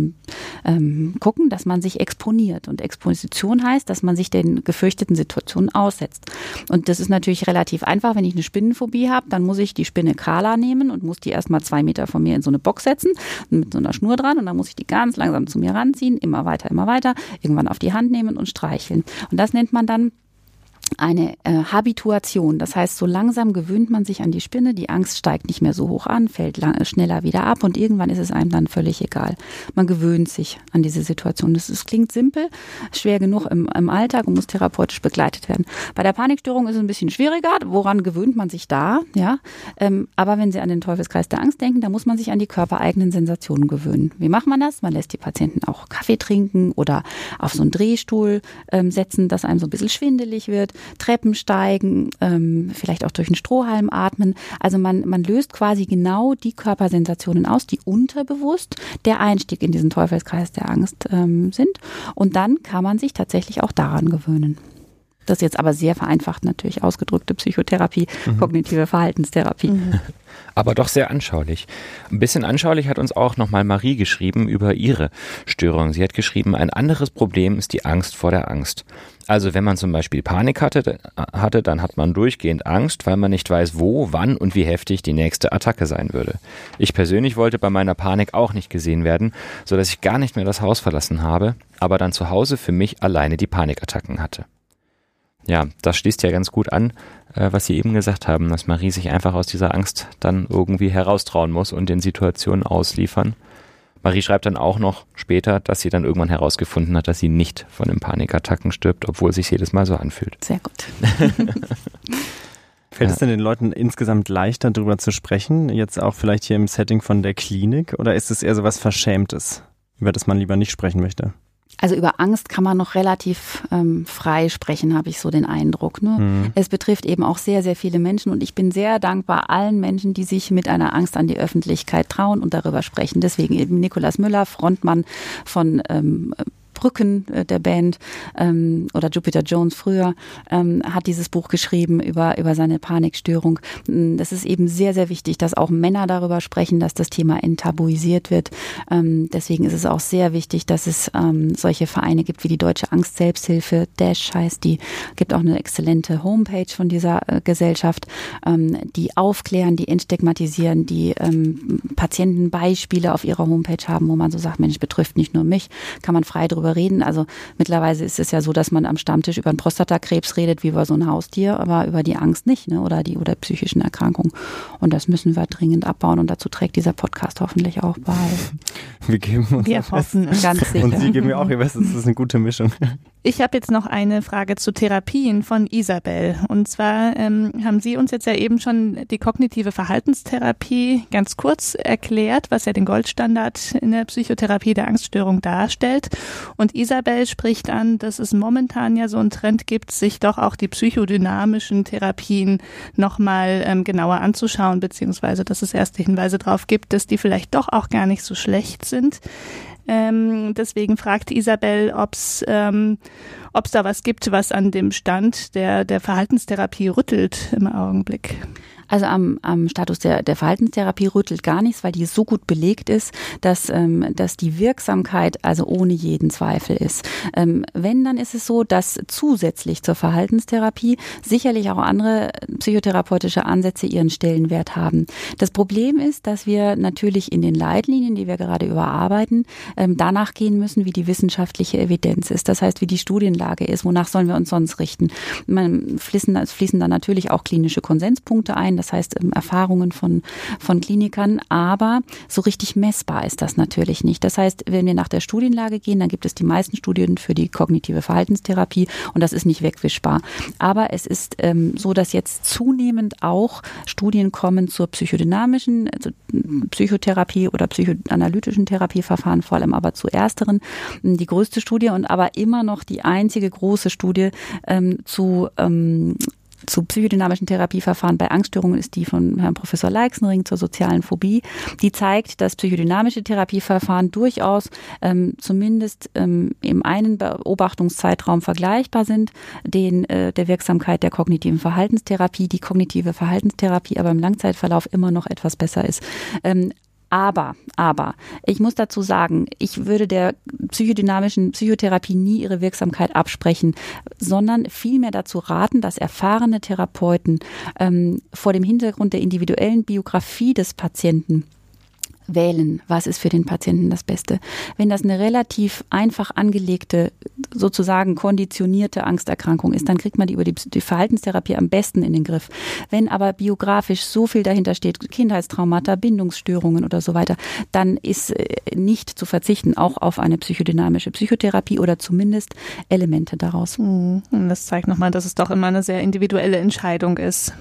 ähm, gucken, dass man sich exponiert. Und Exposition heißt, dass man sich den gefürchteten Situationen aussetzt. Und das ist natürlich relativ einfach. Wenn ich eine Spinnenphobie habe, dann muss ich die Spinne Kala nehmen und muss die erstmal zwei Meter von mir in so eine Box setzen mit so einer Schnur dran. Und dann muss ich die ganz langsam zu mir ranziehen, immer weiter, immer weiter, irgendwann auf die Hand nehmen und streicheln. Und das nennt man dann eine äh, Habituation. Das heißt, so langsam gewöhnt man sich an die Spinne, die Angst steigt nicht mehr so hoch an, fällt lang, schneller wieder ab und irgendwann ist es einem dann völlig egal. Man gewöhnt sich an diese Situation. Das, das klingt simpel, schwer genug im, im Alltag und muss therapeutisch begleitet werden. Bei der Panikstörung ist es ein bisschen schwieriger. Woran gewöhnt man sich da? Ja, ähm, aber wenn Sie an den Teufelskreis der Angst denken, dann muss man sich an die körpereigenen Sensationen gewöhnen. Wie macht man das? Man lässt die Patienten auch Kaffee trinken oder auf so einen Drehstuhl ähm, setzen, dass einem so ein bisschen schwindelig wird. Treppen steigen, ähm, vielleicht auch durch einen Strohhalm atmen. Also man, man löst quasi genau die Körpersensationen aus, die unterbewusst der Einstieg in diesen Teufelskreis der Angst ähm, sind. Und dann kann man sich tatsächlich auch daran gewöhnen. Das ist jetzt aber sehr vereinfacht natürlich ausgedrückte Psychotherapie, kognitive Verhaltenstherapie. aber doch sehr anschaulich. Ein bisschen anschaulich hat uns auch nochmal Marie geschrieben über ihre Störung. Sie hat geschrieben, ein anderes Problem ist die Angst vor der Angst. Also wenn man zum Beispiel Panik hatte, hatte, dann hat man durchgehend Angst, weil man nicht weiß, wo, wann und wie heftig die nächste Attacke sein würde. Ich persönlich wollte bei meiner Panik auch nicht gesehen werden, so dass ich gar nicht mehr das Haus verlassen habe, aber dann zu Hause für mich alleine die Panikattacken hatte. Ja, das schließt ja ganz gut an, äh, was Sie eben gesagt haben, dass Marie sich einfach aus dieser Angst dann irgendwie heraustrauen muss und den Situationen ausliefern. Marie schreibt dann auch noch später, dass sie dann irgendwann herausgefunden hat, dass sie nicht von den Panikattacken stirbt, obwohl es sich jedes Mal so anfühlt. Sehr gut. Fällt ja. es denn den Leuten insgesamt leichter, darüber zu sprechen? Jetzt auch vielleicht hier im Setting von der Klinik? Oder ist es eher so was Verschämtes, über das man lieber nicht sprechen möchte? Also über Angst kann man noch relativ ähm, frei sprechen, habe ich so den Eindruck. Ne? Mhm. Es betrifft eben auch sehr, sehr viele Menschen und ich bin sehr dankbar allen Menschen, die sich mit einer Angst an die Öffentlichkeit trauen und darüber sprechen. Deswegen eben Nikolaus Müller, Frontmann von ähm, Brücken äh, der Band ähm, oder Jupiter Jones früher ähm, hat dieses Buch geschrieben über über seine Panikstörung. Mm, das ist eben sehr sehr wichtig, dass auch Männer darüber sprechen, dass das Thema enttabuisiert wird. Ähm, deswegen ist es auch sehr wichtig, dass es ähm, solche Vereine gibt wie die Deutsche Angst Selbsthilfe. Dash heißt die, gibt auch eine exzellente Homepage von dieser äh, Gesellschaft, ähm, die aufklären, die entstigmatisieren, die ähm, Patientenbeispiele auf ihrer Homepage haben, wo man so sagt, Mensch, betrifft nicht nur mich, kann man frei drüber drüber reden. Also mittlerweile ist es ja so, dass man am Stammtisch über einen Prostatakrebs redet, wie über so ein Haustier, aber über die Angst nicht, ne? Oder die oder psychischen Erkrankungen. Und das müssen wir dringend abbauen und dazu trägt dieser Podcast hoffentlich auch bei. Wir geben uns wir hoffen ganz sicher. Und Sie geben mir auch Ihr Bestes. Das ist eine gute Mischung. Ich habe jetzt noch eine Frage zu Therapien von Isabel. Und zwar ähm, haben Sie uns jetzt ja eben schon die kognitive Verhaltenstherapie ganz kurz erklärt, was ja den Goldstandard in der Psychotherapie der Angststörung darstellt. Und Isabel spricht an, dass es momentan ja so einen Trend gibt, sich doch auch die psychodynamischen Therapien nochmal ähm, genauer anzuschauen, beziehungsweise dass es erste Hinweise darauf gibt, dass die vielleicht doch auch gar nicht so schlecht sind. Ähm, deswegen fragt Isabel, ob es ähm, ob's da was gibt, was an dem Stand der, der Verhaltenstherapie rüttelt im Augenblick. Also am, am Status der, der Verhaltenstherapie rüttelt gar nichts, weil die so gut belegt ist, dass, ähm, dass die Wirksamkeit also ohne jeden Zweifel ist. Ähm, wenn, dann ist es so, dass zusätzlich zur Verhaltenstherapie sicherlich auch andere psychotherapeutische Ansätze ihren Stellenwert haben. Das Problem ist, dass wir natürlich in den Leitlinien, die wir gerade überarbeiten, ähm, danach gehen müssen, wie die wissenschaftliche Evidenz ist. Das heißt, wie die Studienlage ist. Wonach sollen wir uns sonst richten? Man fließen, fließen da natürlich auch klinische Konsenspunkte ein. Das heißt, ähm, Erfahrungen von, von Klinikern. Aber so richtig messbar ist das natürlich nicht. Das heißt, wenn wir nach der Studienlage gehen, dann gibt es die meisten Studien für die kognitive Verhaltenstherapie und das ist nicht wegwischbar. Aber es ist ähm, so, dass jetzt zunehmend auch Studien kommen zur psychodynamischen also Psychotherapie oder psychoanalytischen Therapieverfahren, vor allem aber zu ersteren. Die größte Studie und aber immer noch die einzige große Studie ähm, zu ähm, zu psychodynamischen Therapieverfahren bei Angststörungen ist die von Herrn Professor Leixenring zur sozialen Phobie. Die zeigt, dass psychodynamische Therapieverfahren durchaus ähm, zumindest ähm, im einen Beobachtungszeitraum vergleichbar sind, den äh, der Wirksamkeit der kognitiven Verhaltenstherapie, die kognitive Verhaltenstherapie aber im Langzeitverlauf immer noch etwas besser ist. Ähm, aber, aber, ich muss dazu sagen, ich würde der psychodynamischen Psychotherapie nie ihre Wirksamkeit absprechen, sondern vielmehr dazu raten, dass erfahrene Therapeuten ähm, vor dem Hintergrund der individuellen Biografie des Patienten wählen, was ist für den Patienten das Beste. Wenn das eine relativ einfach angelegte, sozusagen konditionierte Angsterkrankung ist, dann kriegt man die über die, die Verhaltenstherapie am besten in den Griff. Wenn aber biografisch so viel dahinter steht, Kindheitstraumata, Bindungsstörungen oder so weiter, dann ist äh, nicht zu verzichten auch auf eine psychodynamische Psychotherapie oder zumindest Elemente daraus. Mhm. Das zeigt nochmal, dass es doch immer eine sehr individuelle Entscheidung ist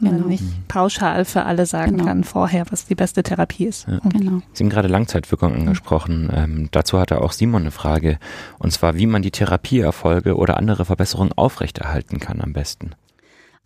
man genau. nicht pauschal für alle sagen genau. kann vorher, was die beste Therapie ist. Ja. Genau. Sie haben gerade Langzeitwirkung angesprochen. Ähm, dazu hatte auch Simon eine Frage, und zwar, wie man die Therapieerfolge oder andere Verbesserungen aufrechterhalten kann am besten.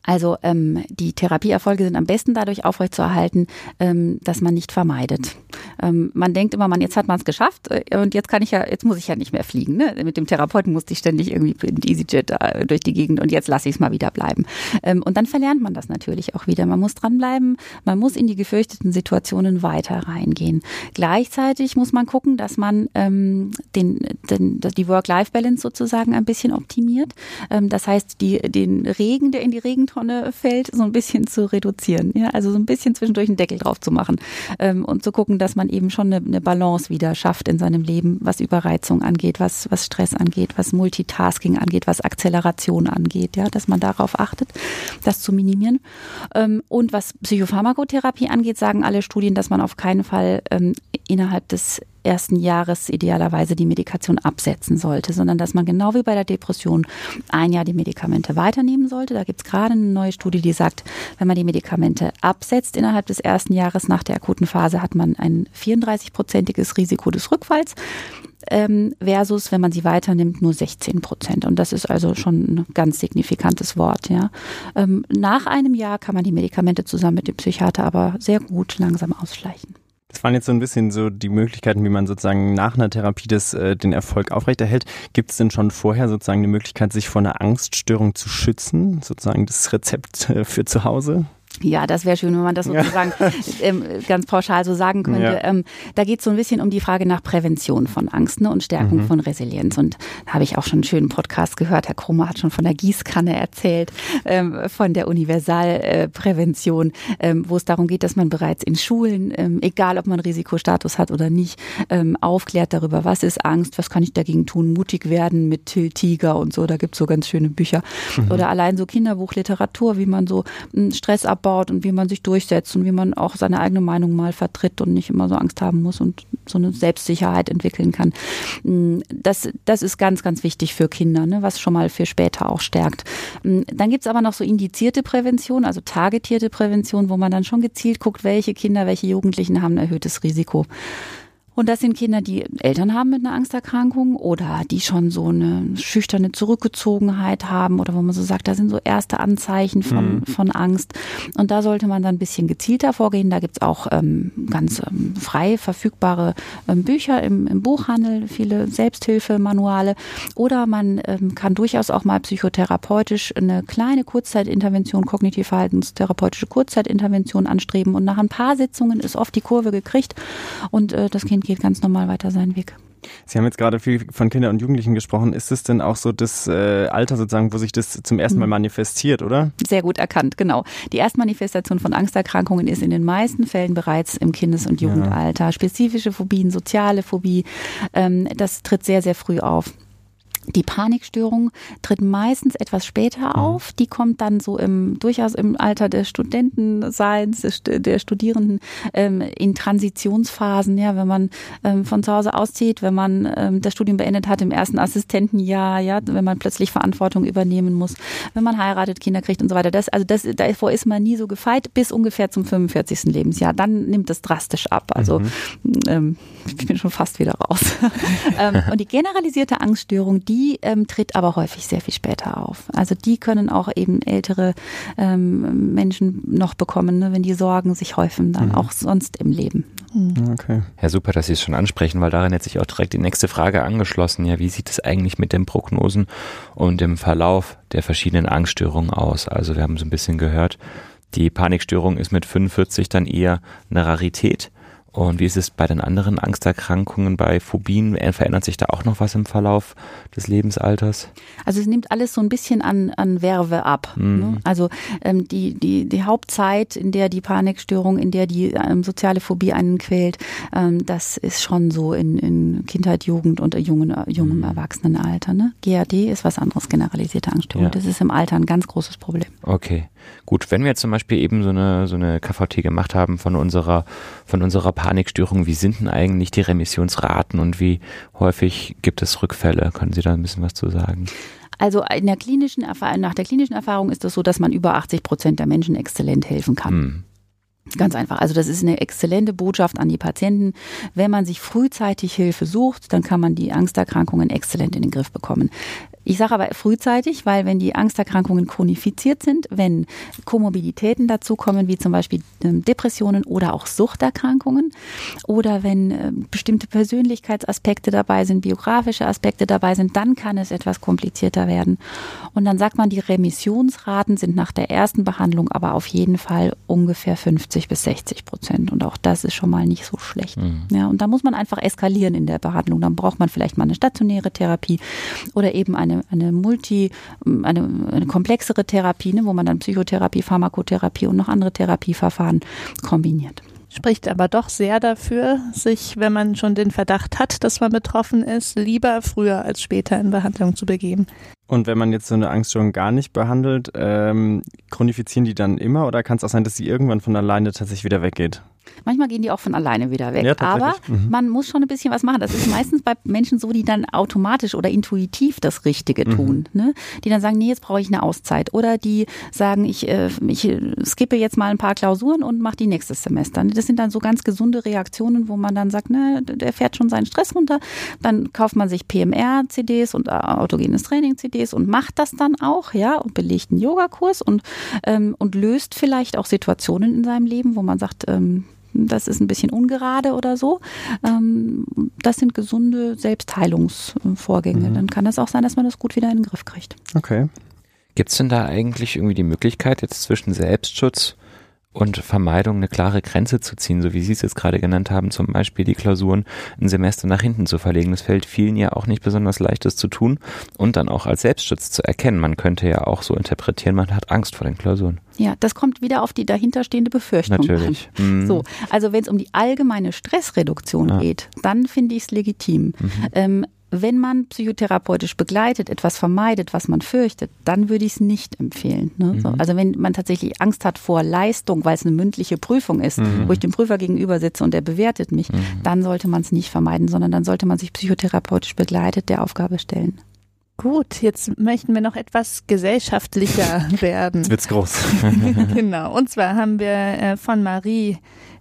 Also ähm, die Therapieerfolge sind am besten dadurch aufrechtzuerhalten, ähm, dass man nicht vermeidet. Ähm, man denkt immer, man jetzt hat man es geschafft äh, und jetzt kann ich ja, jetzt muss ich ja nicht mehr fliegen. Ne? Mit dem Therapeuten musste ich ständig irgendwie in EasyJet äh, durch die Gegend und jetzt lasse ich es mal wieder bleiben. Ähm, und dann verlernt man das natürlich auch wieder. Man muss dranbleiben, man muss in die gefürchteten Situationen weiter reingehen. Gleichzeitig muss man gucken, dass man ähm, den, den, die Work-Life-Balance sozusagen ein bisschen optimiert. Ähm, das heißt, die, den Regen, der in die Regentonne Tonne fällt, so ein bisschen zu reduzieren. Ja, also so ein bisschen zwischendurch einen Deckel drauf zu machen ähm, und zu gucken, dass man man eben schon eine, eine Balance wieder schafft in seinem Leben, was Überreizung angeht, was, was Stress angeht, was Multitasking angeht, was Akzeleration angeht, ja, dass man darauf achtet, das zu minimieren. Ähm, und was Psychopharmakotherapie angeht, sagen alle Studien, dass man auf keinen Fall ähm, innerhalb des ersten Jahres idealerweise die Medikation absetzen sollte, sondern dass man genau wie bei der Depression ein Jahr die Medikamente weiternehmen sollte. Da gibt es gerade eine neue Studie, die sagt, wenn man die Medikamente absetzt innerhalb des ersten Jahres nach der akuten Phase, hat man ein 34-prozentiges Risiko des Rückfalls ähm, versus, wenn man sie weiternimmt, nur 16 Prozent. Und das ist also schon ein ganz signifikantes Wort. Ja. Ähm, nach einem Jahr kann man die Medikamente zusammen mit dem Psychiater aber sehr gut langsam ausschleichen. Das waren jetzt so ein bisschen so die Möglichkeiten, wie man sozusagen nach einer Therapie das, äh, den Erfolg aufrechterhält. Gibt es denn schon vorher sozusagen eine Möglichkeit, sich vor einer Angststörung zu schützen? Sozusagen das Rezept äh, für zu Hause? Ja, das wäre schön, wenn man das sozusagen ähm, ganz pauschal so sagen könnte. Ja. Ähm, da geht es so ein bisschen um die Frage nach Prävention von Angst ne, und Stärkung mhm. von Resilienz. Und da habe ich auch schon einen schönen Podcast gehört. Herr Krummer hat schon von der Gießkanne erzählt, ähm, von der Universalprävention, äh, wo es darum geht, dass man bereits in Schulen, ähm, egal ob man Risikostatus hat oder nicht, ähm, aufklärt darüber, was ist Angst, was kann ich dagegen tun, mutig werden mit Till Tiger und so. Da gibt es so ganz schöne Bücher. Mhm. Oder allein so Kinderbuchliteratur, wie man so hm, Stress abbaut und wie man sich durchsetzt und wie man auch seine eigene Meinung mal vertritt und nicht immer so Angst haben muss und so eine Selbstsicherheit entwickeln kann. Mm, das, das ist ganz, ganz wichtig für Kinder, ne, was schon mal für später auch stärkt. Mm, dann gibt es aber noch so indizierte Prävention, also targetierte Prävention, wo man dann schon gezielt guckt, welche Kinder, welche Jugendlichen haben ein erhöhtes Risiko. Und das sind Kinder, die Eltern haben mit einer Angsterkrankung oder die schon so eine schüchterne Zurückgezogenheit haben oder wo man so sagt, da sind so erste Anzeichen von, mhm. von Angst. Und da sollte man dann ein bisschen gezielter vorgehen. Da gibt's auch ähm, ganz ähm, frei verfügbare ähm, Bücher im, im Buchhandel, viele Selbsthilfemanuale. Oder man ähm, kann durchaus auch mal psychotherapeutisch eine kleine Kurzzeitintervention, kognitiv-verhaltenstherapeutische Kurzzeitintervention anstreben. Und nach ein paar Sitzungen ist oft die Kurve gekriegt und äh, das Kind geht ganz normal weiter seinen Weg. Sie haben jetzt gerade viel von Kindern und Jugendlichen gesprochen. Ist es denn auch so das äh, Alter sozusagen, wo sich das zum ersten Mal mhm. manifestiert, oder? Sehr gut erkannt, genau. Die Erstmanifestation von Angsterkrankungen ist in den meisten Fällen bereits im Kindes- und Jugendalter. Ja. Spezifische Phobien, soziale Phobie, ähm, das tritt sehr, sehr früh auf. Die Panikstörung tritt meistens etwas später mhm. auf. Die kommt dann so im durchaus im Alter des Studentenseins, der Studierenden ähm, in Transitionsphasen. Ja, wenn man ähm, von zu Hause auszieht, wenn man ähm, das Studium beendet hat im ersten Assistentenjahr, ja, wenn man plötzlich Verantwortung übernehmen muss, wenn man heiratet, Kinder kriegt und so weiter. Das, also das, davor ist man nie so gefeit bis ungefähr zum 45. Lebensjahr. Dann nimmt es drastisch ab. Also mhm. ähm, ich bin schon fast wieder raus. ähm, und die generalisierte Angststörung, die die ähm, tritt aber häufig sehr viel später auf. Also die können auch eben ältere ähm, Menschen noch bekommen, ne, wenn die Sorgen sich häufen, dann mhm. auch sonst im Leben. Mhm. Okay. Ja, super, dass Sie es schon ansprechen, weil daran hat sich auch direkt die nächste Frage angeschlossen. Ja, wie sieht es eigentlich mit den Prognosen und dem Verlauf der verschiedenen Angststörungen aus? Also wir haben so ein bisschen gehört, die Panikstörung ist mit 45 dann eher eine Rarität. Und wie ist es bei den anderen Angsterkrankungen, bei Phobien? Verändert sich da auch noch was im Verlauf des Lebensalters? Also es nimmt alles so ein bisschen an, an Werbe ab. Mhm. Ne? Also ähm, die, die, die Hauptzeit, in der die Panikstörung, in der die ähm, soziale Phobie einen quält, ähm, das ist schon so in, in Kindheit, Jugend und jungen, jungem mhm. Erwachsenenalter. Ne? GAD ist was anderes, generalisierte Angststörung. Ja. Das ist im Alter ein ganz großes Problem. Okay, gut. Wenn wir jetzt zum Beispiel eben so eine, so eine KVT gemacht haben von unserer, von unserer Panikstörung. Wie sind denn eigentlich die Remissionsraten und wie häufig gibt es Rückfälle? Können Sie da ein bisschen was zu sagen? Also in der klinischen nach der klinischen Erfahrung ist es so, dass man über 80 Prozent der Menschen exzellent helfen kann. Hm. Ganz einfach. Also das ist eine exzellente Botschaft an die Patienten. Wenn man sich frühzeitig Hilfe sucht, dann kann man die Angsterkrankungen exzellent in den Griff bekommen. Ich sage aber frühzeitig, weil wenn die Angsterkrankungen chronifiziert sind, wenn Komorbiditäten dazukommen, wie zum Beispiel ähm, Depressionen oder auch Suchterkrankungen, oder wenn ähm, bestimmte Persönlichkeitsaspekte dabei sind, biografische Aspekte dabei sind, dann kann es etwas komplizierter werden. Und dann sagt man, die Remissionsraten sind nach der ersten Behandlung aber auf jeden Fall ungefähr 50 bis 60 Prozent. Und auch das ist schon mal nicht so schlecht. Mhm. Ja, und da muss man einfach eskalieren in der Behandlung. Dann braucht man vielleicht mal eine stationäre Therapie oder eben eine eine, multi, eine, eine komplexere Therapie, ne, wo man dann Psychotherapie, Pharmakotherapie und noch andere Therapieverfahren kombiniert. Spricht aber doch sehr dafür, sich, wenn man schon den Verdacht hat, dass man betroffen ist, lieber früher als später in Behandlung zu begeben. Und wenn man jetzt so eine Angststörung gar nicht behandelt, ähm, chronifizieren die dann immer oder kann es auch sein, dass sie irgendwann von alleine tatsächlich wieder weggeht? Manchmal gehen die auch von alleine wieder weg. Ja, aber mhm. man muss schon ein bisschen was machen. Das ist meistens bei Menschen so, die dann automatisch oder intuitiv das Richtige mhm. tun. Mhm. Ne? Die dann sagen, nee, jetzt brauche ich eine Auszeit. Oder die sagen, ich, äh, ich skippe jetzt mal ein paar Klausuren und mache die nächstes Semester. Das sind dann so ganz gesunde Reaktionen, wo man dann sagt, ne, der fährt schon seinen Stress runter. Dann kauft man sich PMR-CDs und äh, autogenes Training-CDs CDs und macht das dann auch, ja, und belegt einen Yogakurs und, ähm, und löst vielleicht auch Situationen in seinem Leben, wo man sagt, ähm, das ist ein bisschen ungerade oder so. Ähm, das sind gesunde Selbstheilungsvorgänge. Mhm. Dann kann es auch sein, dass man das gut wieder in den Griff kriegt. Okay. Gibt es denn da eigentlich irgendwie die Möglichkeit, jetzt zwischen Selbstschutz und Vermeidung eine klare Grenze zu ziehen, so wie Sie es jetzt gerade genannt haben, zum Beispiel die Klausuren ein Semester nach hinten zu verlegen. Das fällt vielen ja auch nicht besonders leicht, das zu tun und dann auch als Selbstschutz zu erkennen. Man könnte ja auch so interpretieren, man hat Angst vor den Klausuren. Ja, das kommt wieder auf die dahinterstehende Befürchtung Natürlich. an. Mhm. So, also wenn es um die allgemeine Stressreduktion ja. geht, dann finde ich es legitim. Mhm. Ähm, wenn man psychotherapeutisch begleitet, etwas vermeidet, was man fürchtet, dann würde ich es nicht empfehlen. Ne? Mhm. So, also wenn man tatsächlich Angst hat vor Leistung, weil es eine mündliche Prüfung ist, mhm. wo ich dem Prüfer gegenüber sitze und der bewertet mich, mhm. dann sollte man es nicht vermeiden, sondern dann sollte man sich psychotherapeutisch begleitet der Aufgabe stellen. Gut, jetzt möchten wir noch etwas gesellschaftlicher werden. Jetzt wird's groß. genau. Und zwar haben wir äh, von Marie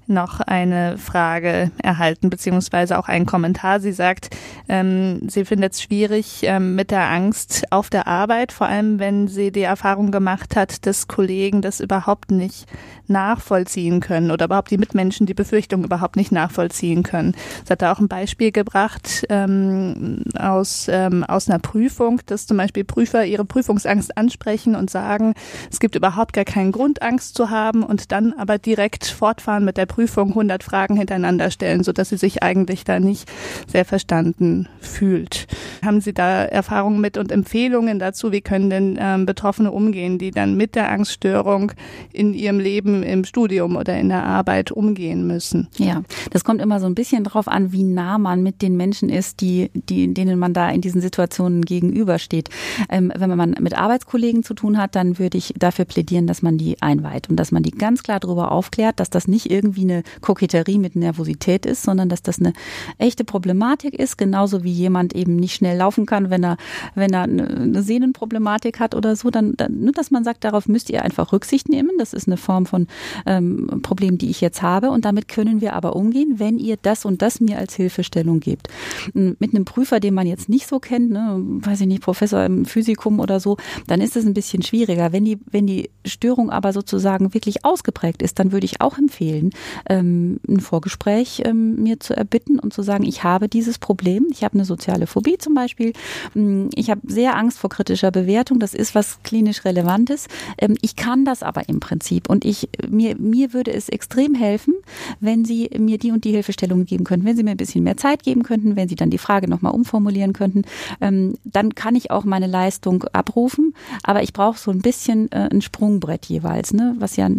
noch eine Frage erhalten, beziehungsweise auch einen Kommentar. Sie sagt, ähm, sie findet es schwierig ähm, mit der Angst auf der Arbeit, vor allem wenn sie die Erfahrung gemacht hat, dass Kollegen das überhaupt nicht nachvollziehen können oder überhaupt die Mitmenschen die Befürchtung überhaupt nicht nachvollziehen können. Sie hat da auch ein Beispiel gebracht ähm, aus, ähm, aus einer Prüfung, dass zum Beispiel Prüfer ihre Prüfungsangst ansprechen und sagen, es gibt überhaupt gar keinen Grund, Angst zu haben und dann aber direkt fortfahren mit der Prüfung 100 Fragen hintereinander stellen, so dass sie sich eigentlich da nicht sehr verstanden fühlt. Haben Sie da Erfahrungen mit und Empfehlungen dazu? Wie können denn ähm, Betroffene umgehen, die dann mit der Angststörung in ihrem Leben im Studium oder in der Arbeit umgehen müssen? Ja, das kommt immer so ein bisschen drauf an, wie nah man mit den Menschen ist, die, die, denen man da in diesen Situationen gegenübersteht. Ähm, wenn man mit Arbeitskollegen zu tun hat, dann würde ich dafür plädieren, dass man die einweiht und dass man die ganz klar darüber aufklärt, dass das nicht irgendwie eine Koketterie mit Nervosität ist, sondern dass das eine echte Problematik ist, genauso wie jemand eben nicht schnell laufen kann, wenn er, wenn er eine Sehnenproblematik hat oder so, dann, dann nur, dass man sagt, darauf müsst ihr einfach Rücksicht nehmen. Das ist eine Form von ähm, Problem, die ich jetzt habe und damit können wir aber umgehen, wenn ihr das und das mir als Hilfestellung gebt. Mit einem Prüfer, den man jetzt nicht so kennt, ne, weiß ich nicht, Professor im Physikum oder so, dann ist es ein bisschen schwieriger. Wenn die, wenn die Störung aber sozusagen wirklich ausgeprägt ist, dann würde ich auch empfehlen, ähm, ein Vorgespräch ähm, mir zu erbitten und zu sagen, ich habe dieses Problem, ich habe eine soziale Phobie zum Beispiel, mm, ich habe sehr Angst vor kritischer Bewertung, das ist was klinisch Relevantes. Ähm, ich kann das aber im Prinzip und ich mir mir würde es extrem helfen, wenn Sie mir die und die Hilfestellungen geben könnten, wenn Sie mir ein bisschen mehr Zeit geben könnten, wenn Sie dann die Frage nochmal umformulieren könnten, ähm, dann kann ich auch meine Leistung abrufen, aber ich brauche so ein bisschen äh, ein Sprungbrett jeweils, ne, was ja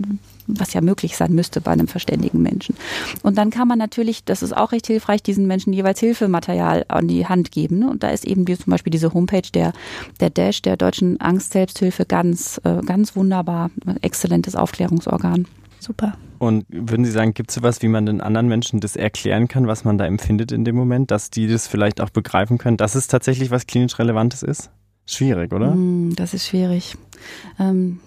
was ja möglich sein müsste bei einem verständigen Menschen. Und dann kann man natürlich, das ist auch recht hilfreich, diesen Menschen jeweils Hilfematerial an die Hand geben. Ne? Und da ist eben wie zum Beispiel diese Homepage der, der Dash, der Deutschen Angst-Selbsthilfe, ganz, äh, ganz wunderbar, exzellentes Aufklärungsorgan. Super. Und würden Sie sagen, gibt es sowas, wie man den anderen Menschen das erklären kann, was man da empfindet in dem Moment, dass die das vielleicht auch begreifen können, dass es tatsächlich was klinisch Relevantes ist? Schwierig, oder? Mm, das ist schwierig. Ähm,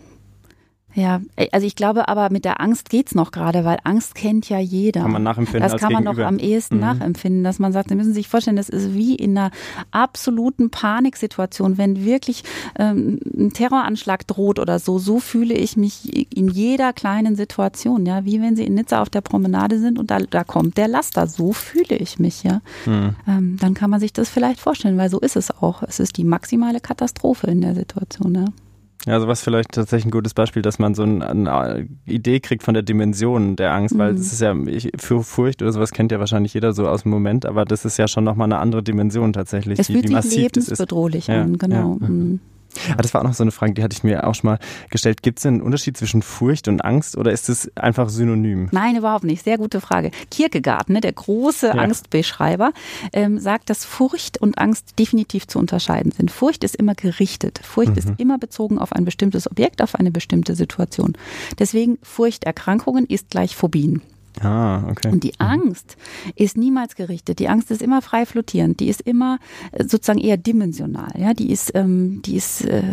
ja, äh, also ich glaube aber mit der Angst geht's noch gerade, weil Angst kennt ja jeder. Kann man nachempfinden. Das kann man noch am ehesten mhm. nachempfinden, dass man sagt, Sie müssen sich vorstellen, das ist wie in einer absoluten Paniksituation, wenn wirklich ähm, ein Terroranschlag droht oder so. So fühle ich mich in jeder kleinen Situation, ja, wie wenn Sie in Nizza auf der Promenade sind und da, da kommt der Laster. So fühle ich mich, ja. Mhm. Ähm, dann kann man sich das vielleicht vorstellen, weil so ist es auch. Es ist die maximale Katastrophe in der Situation, ja. Ja, also was vielleicht tatsächlich ein gutes Beispiel, dass man so ein, eine Idee kriegt von der Dimension der Angst, mhm. weil das ist ja, ich, für Furcht oder sowas kennt ja wahrscheinlich jeder so aus dem Moment, aber das ist ja schon nochmal eine andere Dimension tatsächlich, es die, fühlt die massiv sich lebensbedrohlich ist. an, genau. Ja. Mhm. Ah, das war auch noch so eine Frage, die hatte ich mir auch schon mal gestellt. Gibt es einen Unterschied zwischen Furcht und Angst oder ist es einfach synonym? Nein, überhaupt nicht. Sehr gute Frage. Kierkegaard, ne, der große ja. Angstbeschreiber, ähm, sagt, dass Furcht und Angst definitiv zu unterscheiden sind. Furcht ist immer gerichtet. Furcht mhm. ist immer bezogen auf ein bestimmtes Objekt, auf eine bestimmte Situation. Deswegen Furchterkrankungen ist gleich Phobien. Ah, okay. Und die mhm. Angst ist niemals gerichtet. Die Angst ist immer frei flottierend. Die ist immer äh, sozusagen eher dimensional. Ja, die ist, ähm, die ist äh,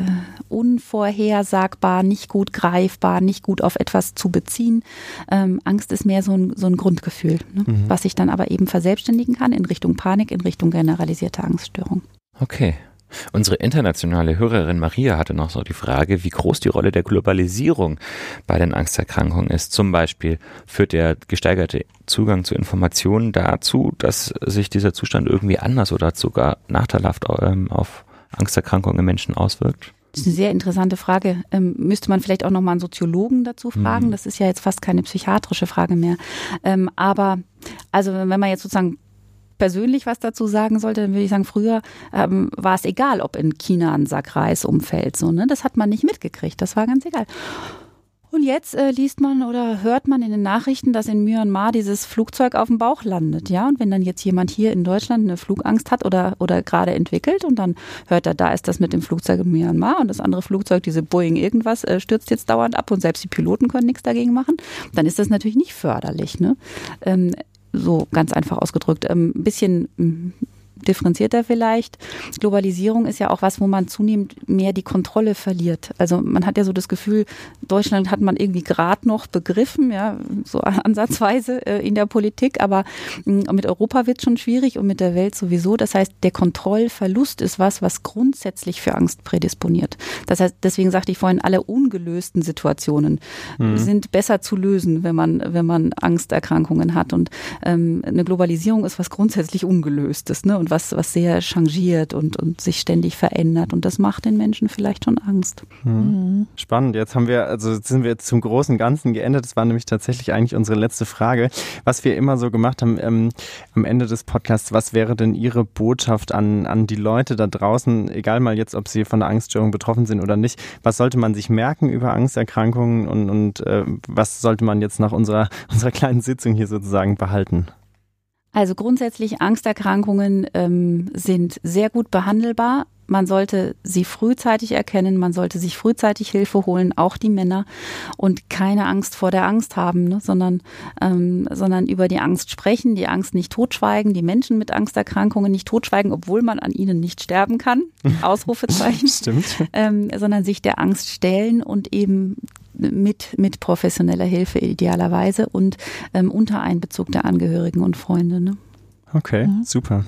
unvorhersagbar, nicht gut greifbar, nicht gut auf etwas zu beziehen. Ähm, Angst ist mehr so ein, so ein Grundgefühl, ne? mhm. was sich dann aber eben verselbstständigen kann in Richtung Panik, in Richtung generalisierte Angststörung. Okay. Unsere internationale Hörerin Maria hatte noch so die Frage, wie groß die Rolle der Globalisierung bei den Angsterkrankungen ist. Zum Beispiel führt der gesteigerte Zugang zu Informationen dazu, dass sich dieser Zustand irgendwie anders oder sogar nachteilhaft ähm, auf Angsterkrankungen im Menschen auswirkt? Das ist eine sehr interessante Frage. Ähm, müsste man vielleicht auch nochmal einen Soziologen dazu fragen. Mhm. Das ist ja jetzt fast keine psychiatrische Frage mehr. Ähm, aber also wenn man jetzt sozusagen persönlich was dazu sagen sollte, dann würde ich sagen, früher ähm, war es egal, ob in China ein Sack Reis umfällt. So, ne? Das hat man nicht mitgekriegt. Das war ganz egal. Und jetzt äh, liest man oder hört man in den Nachrichten, dass in Myanmar dieses Flugzeug auf dem Bauch landet, ja. Und wenn dann jetzt jemand hier in Deutschland eine Flugangst hat oder oder gerade entwickelt und dann hört er, da ist das mit dem Flugzeug in Myanmar und das andere Flugzeug, diese Boeing irgendwas, äh, stürzt jetzt dauernd ab und selbst die Piloten können nichts dagegen machen, dann ist das natürlich nicht förderlich. Ne? Ähm, so ganz einfach ausgedrückt. Ein ähm, bisschen differenzierter vielleicht. Globalisierung ist ja auch was, wo man zunehmend mehr die Kontrolle verliert. Also man hat ja so das Gefühl, Deutschland hat man irgendwie gerade noch begriffen, ja, so ansatzweise äh, in der Politik, aber hm, mit Europa wird schon schwierig und mit der Welt sowieso. Das heißt, der Kontrollverlust ist was, was grundsätzlich für Angst prädisponiert. Das heißt, deswegen sagte ich vorhin, alle ungelösten Situationen mhm. sind besser zu lösen, wenn man, wenn man Angsterkrankungen hat. Und ähm, eine Globalisierung ist was grundsätzlich Ungelöstes. Ne? Und was, was sehr changiert und, und sich ständig verändert. Und das macht den Menschen vielleicht schon Angst. Mhm. Spannend. Jetzt haben wir, also sind wir jetzt zum großen Ganzen geendet. Das war nämlich tatsächlich eigentlich unsere letzte Frage. Was wir immer so gemacht haben ähm, am Ende des Podcasts, was wäre denn Ihre Botschaft an, an die Leute da draußen, egal mal jetzt, ob sie von der Angststörung betroffen sind oder nicht, was sollte man sich merken über Angsterkrankungen und, und äh, was sollte man jetzt nach unserer, unserer kleinen Sitzung hier sozusagen behalten? Also grundsätzlich Angsterkrankungen ähm, sind sehr gut behandelbar. Man sollte sie frühzeitig erkennen, man sollte sich frühzeitig Hilfe holen, auch die Männer, und keine Angst vor der Angst haben, ne, sondern, ähm, sondern über die Angst sprechen, die Angst nicht totschweigen, die Menschen mit Angsterkrankungen nicht totschweigen, obwohl man an ihnen nicht sterben kann. Ausrufezeichen. Stimmt. Ähm, sondern sich der Angst stellen und eben mit, mit professioneller Hilfe idealerweise und ähm, unter Einbezug der Angehörigen und Freunde. Ne? Okay, mhm. super.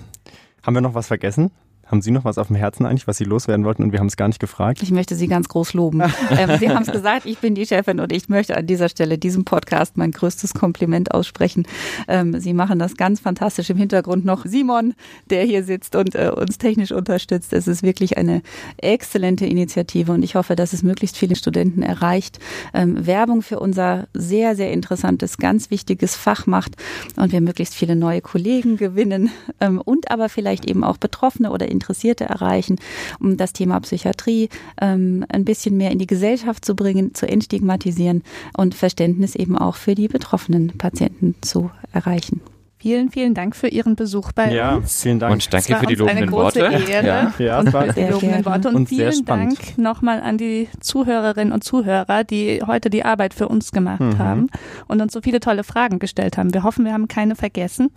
Haben wir noch was vergessen? Haben Sie noch was auf dem Herzen eigentlich, was Sie loswerden wollten und wir haben es gar nicht gefragt? Ich möchte Sie ganz groß loben. ähm, Sie haben es gesagt, ich bin die Chefin und ich möchte an dieser Stelle diesem Podcast mein größtes Kompliment aussprechen. Ähm, Sie machen das ganz fantastisch im Hintergrund noch. Simon, der hier sitzt und äh, uns technisch unterstützt. Es ist wirklich eine exzellente Initiative und ich hoffe, dass es möglichst viele Studenten erreicht. Ähm, Werbung für unser sehr, sehr interessantes, ganz wichtiges Fach macht und wir möglichst viele neue Kollegen gewinnen ähm, und aber vielleicht eben auch Betroffene oder Interessierte erreichen, um das Thema Psychiatrie ähm, ein bisschen mehr in die Gesellschaft zu bringen, zu entstigmatisieren und Verständnis eben auch für die betroffenen Patienten zu erreichen. Vielen, vielen Dank für Ihren Besuch bei ja, uns. Vielen Dank. Und danke für die lobenden Worte. Ehre ja, ja, und für die lobenden Worte. Und, und vielen Dank nochmal an die Zuhörerinnen und Zuhörer, die heute die Arbeit für uns gemacht mhm. haben und uns so viele tolle Fragen gestellt haben. Wir hoffen, wir haben keine vergessen.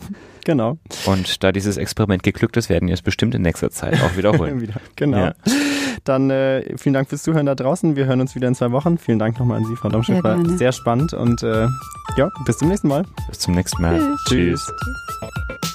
Genau. Und da dieses Experiment geglückt ist, werden wir es bestimmt in nächster Zeit auch wiederholen. Wieder, genau. Ja. Dann äh, vielen Dank fürs Zuhören da draußen. Wir hören uns wieder in zwei Wochen. Vielen Dank nochmal an Sie, Frau Domschek. War sehr spannend und äh, ja, bis zum nächsten Mal. Bis zum nächsten Mal. Tschüss. Tschüss. Tschüss.